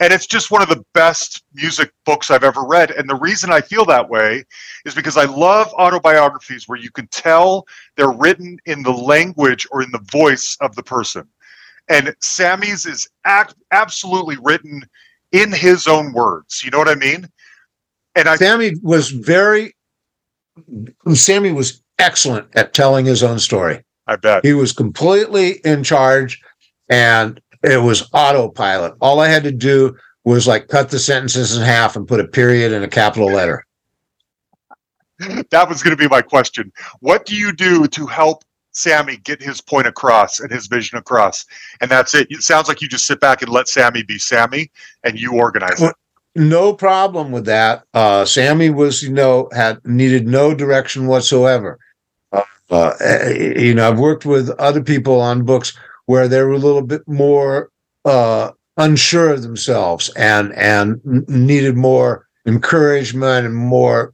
Speaker 1: And it's just one of the best music books I've ever read. And the reason I feel that way is because I love autobiographies where you can tell they're written in the language or in the voice of the person. And Sammy's is act, absolutely written in his own words. You know what I mean?
Speaker 2: And I, Sammy was very, Sammy was excellent at telling his own story.
Speaker 1: I bet.
Speaker 2: He was completely in charge and it was autopilot. All I had to do was like cut the sentences in half and put a period and a capital letter.
Speaker 1: That was going to be my question. What do you do to help Sammy get his point across and his vision across? And that's it. It sounds like you just sit back and let Sammy be Sammy and you organize it.
Speaker 2: No problem with that. Uh, Sammy was, you know, had needed no direction whatsoever. Uh, you know, I've worked with other people on books where they're a little bit more uh, unsure of themselves and and needed more encouragement and more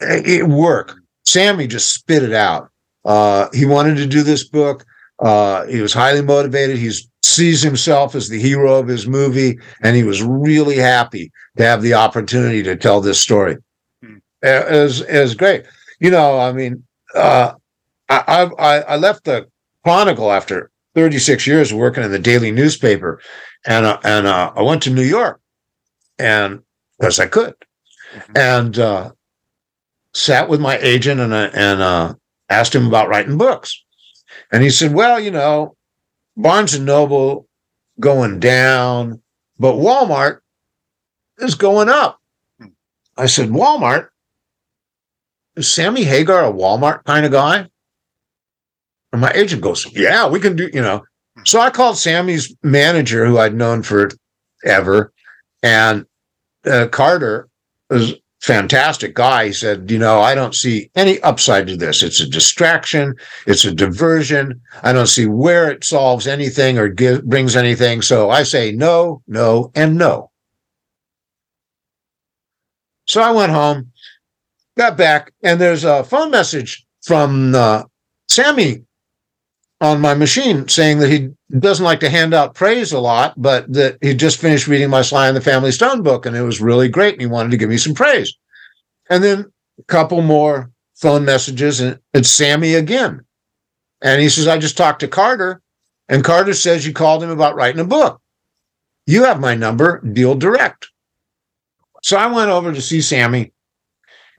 Speaker 2: eh, work. Sammy just spit it out. Uh, he wanted to do this book. Uh, he was highly motivated. He sees himself as the hero of his movie, and he was really happy to have the opportunity to tell this story. Hmm. It was, it was great. You know, I mean, uh, I, I, I left the Chronicle after 36 years working in the daily newspaper, and uh, and uh, I went to New York, and because I could, mm-hmm. and uh, sat with my agent and uh, and uh, asked him about writing books, and he said, "Well, you know, Barnes and Noble going down, but Walmart is going up." Hmm. I said, "Walmart." Is Sammy Hagar a Walmart kind of guy? And my agent goes, Yeah, we can do, you know. So I called Sammy's manager, who I'd known forever, and uh, Carter was fantastic guy. He said, You know, I don't see any upside to this. It's a distraction, it's a diversion. I don't see where it solves anything or give, brings anything. So I say no, no, and no. So I went home, got back, and there's a phone message from uh, Sammy on my machine saying that he doesn't like to hand out praise a lot, but that he just finished reading my Sly and the Family Stone book and it was really great and he wanted to give me some praise. And then a couple more phone messages and it's Sammy again. And he says, I just talked to Carter and Carter says you called him about writing a book. You have my number, deal direct. So I went over to see Sammy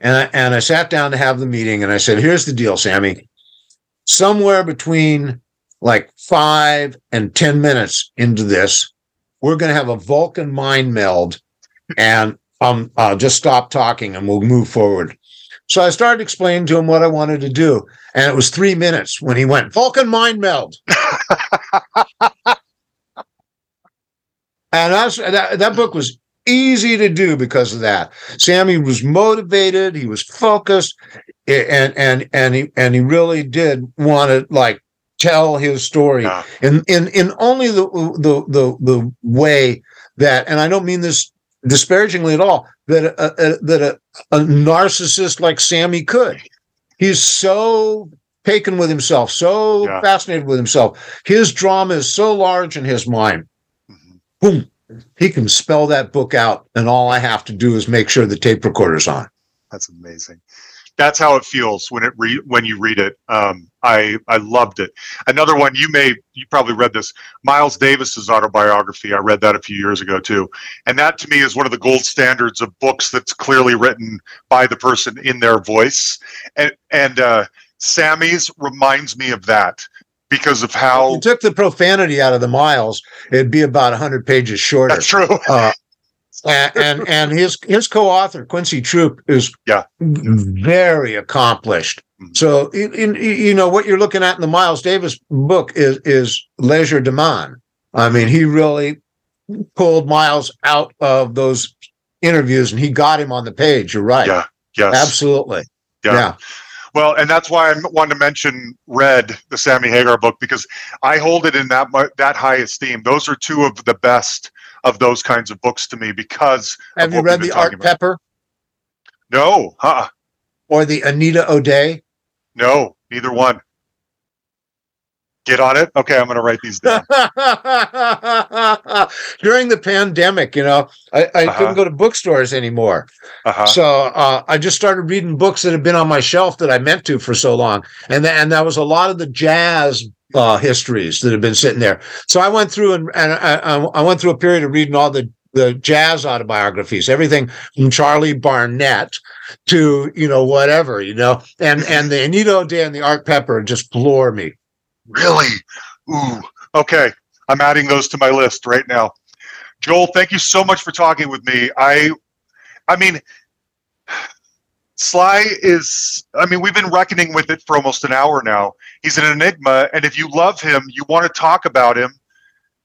Speaker 2: and I, and I sat down to have the meeting and I said, here's the deal, Sammy somewhere between like five and 10 minutes into this, we're going to have a Vulcan mind meld and um, I'll just stop talking and we'll move forward. So I started explaining to him what I wanted to do. And it was three minutes when he went, Vulcan mind meld. and was, that, that book was easy to do because of that. Sammy was motivated, he was focused, and and and he and he really did want to like tell his story yeah. in in in only the the the the way that and I don't mean this disparagingly at all that a, a that a, a narcissist like Sammy could. He's so taken with himself, so yeah. fascinated with himself. His drama is so large in his mind. Mm-hmm. Boom. He can spell that book out, and all I have to do is make sure the tape recorder's on.
Speaker 1: That's amazing that's how it feels when it re- when you read it. Um, I I loved it. Another one you may you probably read this Miles Davis's autobiography. I read that a few years ago too, and that to me is one of the gold standards of books that's clearly written by the person in their voice. And and uh, Sammy's reminds me of that because of how
Speaker 2: if you took the profanity out of the Miles, it'd be about hundred pages shorter.
Speaker 1: That's true. Uh,
Speaker 2: and, and, and his his co-author Quincy Troupe is
Speaker 1: yeah
Speaker 2: very accomplished. Mm-hmm. So in, in, you know what you're looking at in the Miles Davis book is is legerdemain. I mean, he really pulled Miles out of those interviews and he got him on the page. You're right.
Speaker 1: Yeah. Yes.
Speaker 2: Absolutely.
Speaker 1: yeah. yeah. Well, and that's why I wanted to mention Red, the Sammy Hagar book, because I hold it in that that high esteem. Those are two of the best of those kinds of books to me because.
Speaker 2: Have you read the Art about. Pepper?
Speaker 1: No, huh?
Speaker 2: Or the Anita O'Day?
Speaker 1: No, neither one. Get on it. Okay, I'm going to write these down.
Speaker 2: During the pandemic, you know, I, I uh-huh. couldn't go to bookstores anymore. Uh-huh. So uh, I just started reading books that had been on my shelf that I meant to for so long, and th- and that was a lot of the jazz uh, histories that had been sitting there. So I went through and, and I, I went through a period of reading all the the jazz autobiographies, everything from Charlie Barnet to you know whatever you know, and and the Anita O'Day and the Art Pepper just floor me.
Speaker 1: Really? Ooh. Okay, I'm adding those to my list right now. Joel, thank you so much for talking with me. I, I mean, Sly is, I mean, we've been reckoning with it for almost an hour now. He's an enigma. And if you love him, you want to talk about him,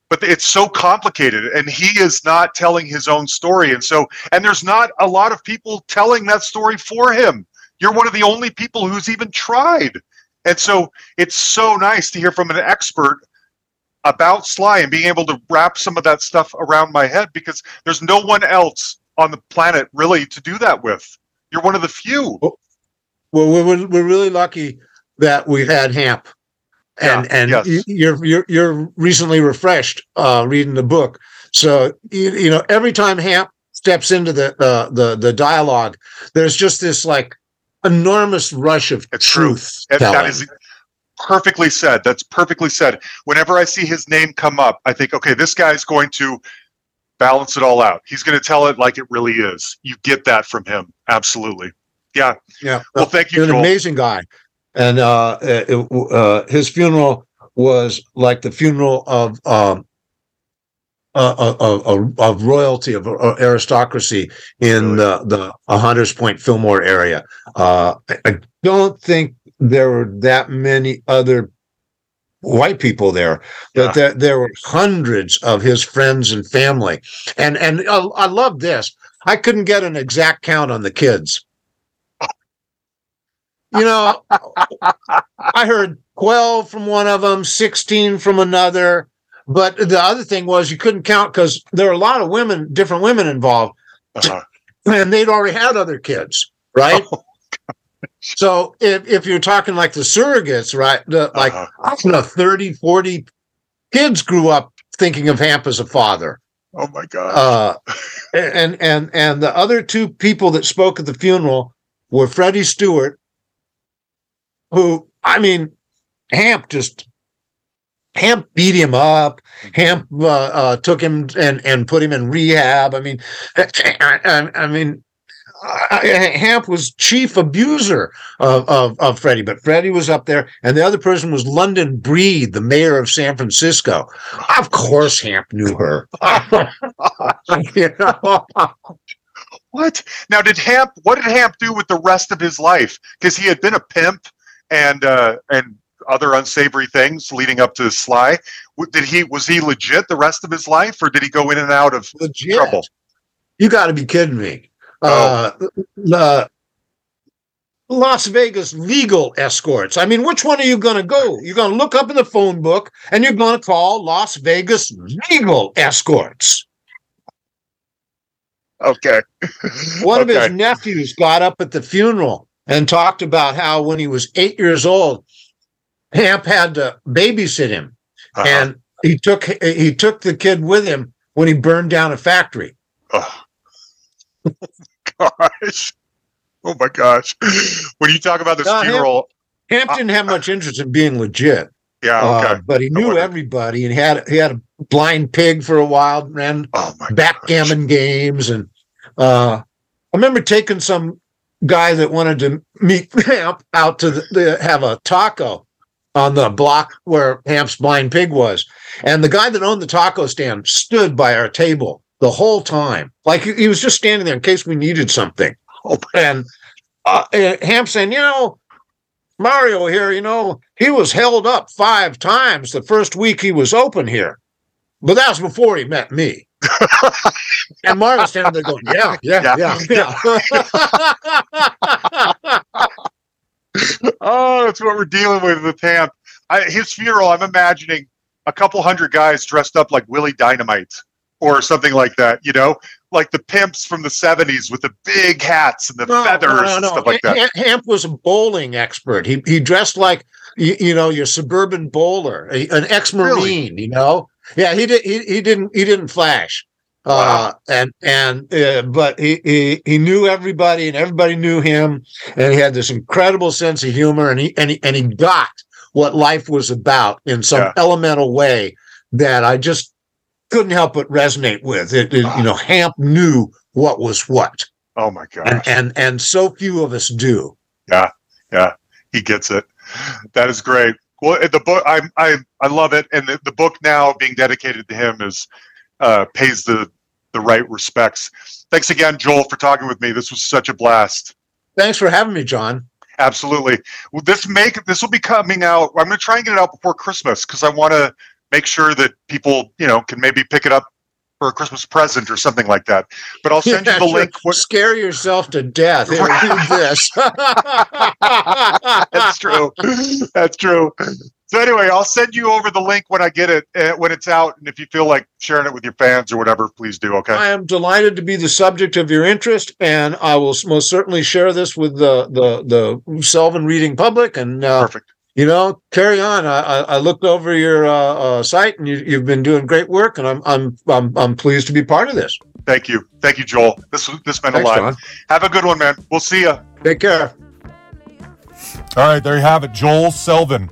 Speaker 1: but it's so complicated. And he is not telling his own story. And so, and there's not a lot of people telling that story for him. You're one of the only people who's even tried. And so it's so nice to hear from an expert about Sly and being able to wrap some of that stuff around my head because there's no one else on the planet really to do that with. You're one of the few. Well,
Speaker 2: we're, we're really lucky that we've had Hamp, and yeah, and yes. you're you're you're recently refreshed uh, reading the book. So you, you know every time Hamp steps into the uh, the the dialogue, there's just this like enormous rush of it's truth.
Speaker 1: True. That is perfectly said. That's perfectly said. Whenever I see his name come up, I think, okay, this guy's going to balance it all out. He's going to tell it like it really is. You get that from him. Absolutely. Yeah.
Speaker 2: Yeah.
Speaker 1: Well, thank you.
Speaker 2: He's an amazing guy. And uh, it, uh, his funeral was like the funeral of um, uh, of, of, royalty of aristocracy in the the Hunters Point Fillmore area. Uh, I don't think there were that many other white people there, but yeah. there, there were hundreds of his friends and family. And and uh, I love this. I couldn't get an exact count on the kids. You know, I heard 12 from one of them, 16 from another. But the other thing was you couldn't count because there were a lot of women, different women involved. Uh-huh. And they'd already had other kids, right? Oh. So if, if you're talking like the surrogates, right, the, like uh-huh. I don't know, 30, 40 kids grew up thinking of Hamp as a father.
Speaker 1: Oh my God.
Speaker 2: Uh, and and and the other two people that spoke at the funeral were Freddie Stewart, who I mean, Hamp just Hamp beat him up. Hamp uh, uh, took him and and put him in rehab. I mean, I, I mean, Hamp was chief abuser of, of, of Freddie, but Freddie was up there, and the other person was London Breed, the mayor of San Francisco. Of course, Hamp knew her.
Speaker 1: you know? What? Now, did Hamp? What did Hamp do with the rest of his life? Because he had been a pimp and uh, and other unsavory things leading up to Sly. Did he? Was he legit the rest of his life, or did he go in and out of legit? trouble?
Speaker 2: You got to be kidding me. Uh, the Las Vegas legal escorts. I mean, which one are you going to go? You're going to look up in the phone book and you're going to call Las Vegas legal escorts.
Speaker 1: Okay.
Speaker 2: one okay. of his nephews got up at the funeral and talked about how when he was eight years old, Hamp had to babysit him, uh-huh. and he took he took the kid with him when he burned down a factory. Oh
Speaker 1: gosh. Oh my gosh. When you talk about this uh, funeral,
Speaker 2: Hamp, Hamp didn't have much interest in being legit.
Speaker 1: Yeah, okay. Uh,
Speaker 2: but he knew everybody, and he had he had a blind pig for a while, ran oh backgammon gosh. games, and uh, I remember taking some guy that wanted to meet Hamp out to the, the, have a taco on the block where Hamp's blind pig was, and the guy that owned the taco stand stood by our table the whole time. Like he was just standing there in case we needed something. Oh, and, uh, and Hamp saying, you know, Mario here, you know, he was held up five times the first week he was open here. But that was before he met me. and Mario's standing there going, yeah, yeah, yeah, yeah.
Speaker 1: yeah. oh, that's what we're dealing with with Hamp. I, his funeral, I'm imagining a couple hundred guys dressed up like Willie Dynamite or something like that, you know, like the pimps from the 70s with the big hats and the no, feathers no, no, and stuff like that.
Speaker 2: Hamp was a bowling expert. He he dressed like you, you know, your suburban bowler, an ex-marine.
Speaker 1: Really?
Speaker 2: You know, yeah, he did. He, he didn't. He didn't flash. Uh, and and uh, but he, he he knew everybody, and everybody knew him, and he had this incredible sense of humor, and he and he and he got what life was about in some
Speaker 1: Yeah.
Speaker 2: elemental way that I just couldn't help but resonate with. It, it- you know, Hamp knew what was what,
Speaker 1: Oh my
Speaker 2: and
Speaker 1: gosh.
Speaker 2: and and so few of us do.
Speaker 1: Yeah yeah he gets it. That is great. Well, the book I I I love it, and the, the book now being dedicated to him is uh, pays the the right respects. Thanks again, Joel, for talking with me. This was such a blast.
Speaker 2: Thanks for having me, John.
Speaker 1: Absolutely. Well, this make this will be coming out. I'm going to try and get it out before Christmas because I want to make sure that people you know can maybe pick it up for a Christmas present or something like that. But I'll send
Speaker 2: Yeah,
Speaker 1: you the
Speaker 2: sure.
Speaker 1: link. What,
Speaker 2: Scare yourself to death. Read this.
Speaker 1: That's true. That's true. So anyway, I'll send you over the link when I get it uh, when it's out, and if you feel like sharing it with your fans or whatever, please do. Okay.
Speaker 2: I am delighted to be the subject of your interest, and I will most certainly share this with the the the Selvin reading public. And uh,
Speaker 1: Perfect.
Speaker 2: you know, carry on. I, I, I looked over your uh, uh, site, and you, you've been doing great work, and I'm I'm I'm I'm pleased to be part of this.
Speaker 1: Thank you. Thank you, Joel. This this meant
Speaker 2: Thanks,
Speaker 1: a lot.
Speaker 2: John.
Speaker 1: Have a good one, man. We'll see you.
Speaker 2: Take care.
Speaker 1: All right, there you have it, Joel Selvin.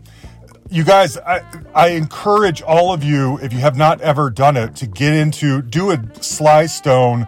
Speaker 1: You guys, I, I encourage all of you, if you have not ever done it, to get into do a Sly Stone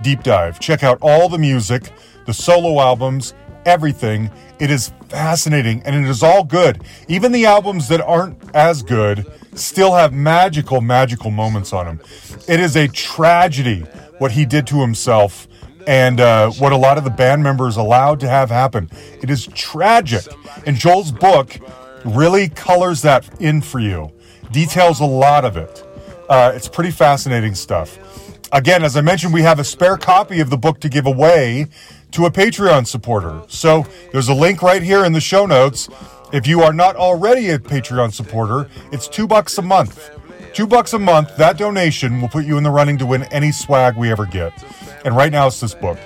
Speaker 1: deep dive. Check out all the music, the solo albums, everything. It is fascinating and it is all good. Even the albums that aren't as good still have magical, magical moments on them. It is a tragedy what he did to himself and uh, what a lot of the band members allowed to have happen. It is tragic. And Joel's book really colors that in for you, details a lot of it. Uh, it's pretty fascinating stuff. Again, as I mentioned, we have a spare copy of the book to give away to a Patreon supporter. So there's a link right here in the show notes. If you are not already a Patreon supporter, it's two bucks a month. Two bucks a month, that donation will put you in the running to win any swag we ever get. And right now it's this book.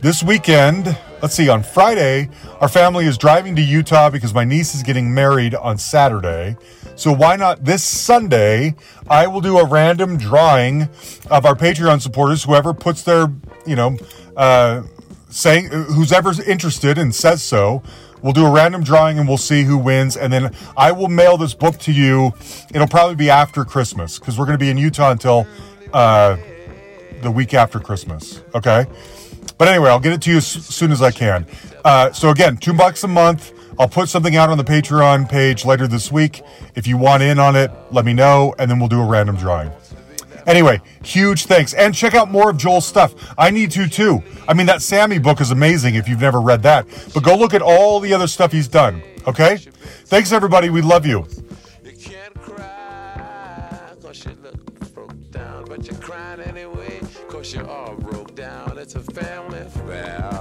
Speaker 1: This weekend, let's see, on Friday, our family is driving to Utah because my niece is getting married on Saturday. So why not this Sunday? I will do a random drawing of our Patreon supporters, whoever puts their, you know, uh, saying who's ever interested and says so. We'll do a random drawing and we'll see who wins. And then I will mail this book to you. It'll probably be after Christmas because we're going to be in Utah until uh, the week after Christmas. Okay. But anyway, I'll get it to you as soon as I can. Uh, so again, two bucks a month. I'll put something out on the Patreon page later this week. If you want in on it, let me know, and then we'll do a random drawing. Anyway, huge thanks. And check out more of Joel's stuff. I need to too. I mean, that Sammy book is amazing if you've never read that. But go look at all the other stuff he's done. Okay? Thanks, everybody. We love you.
Speaker 3: You It's a family affair.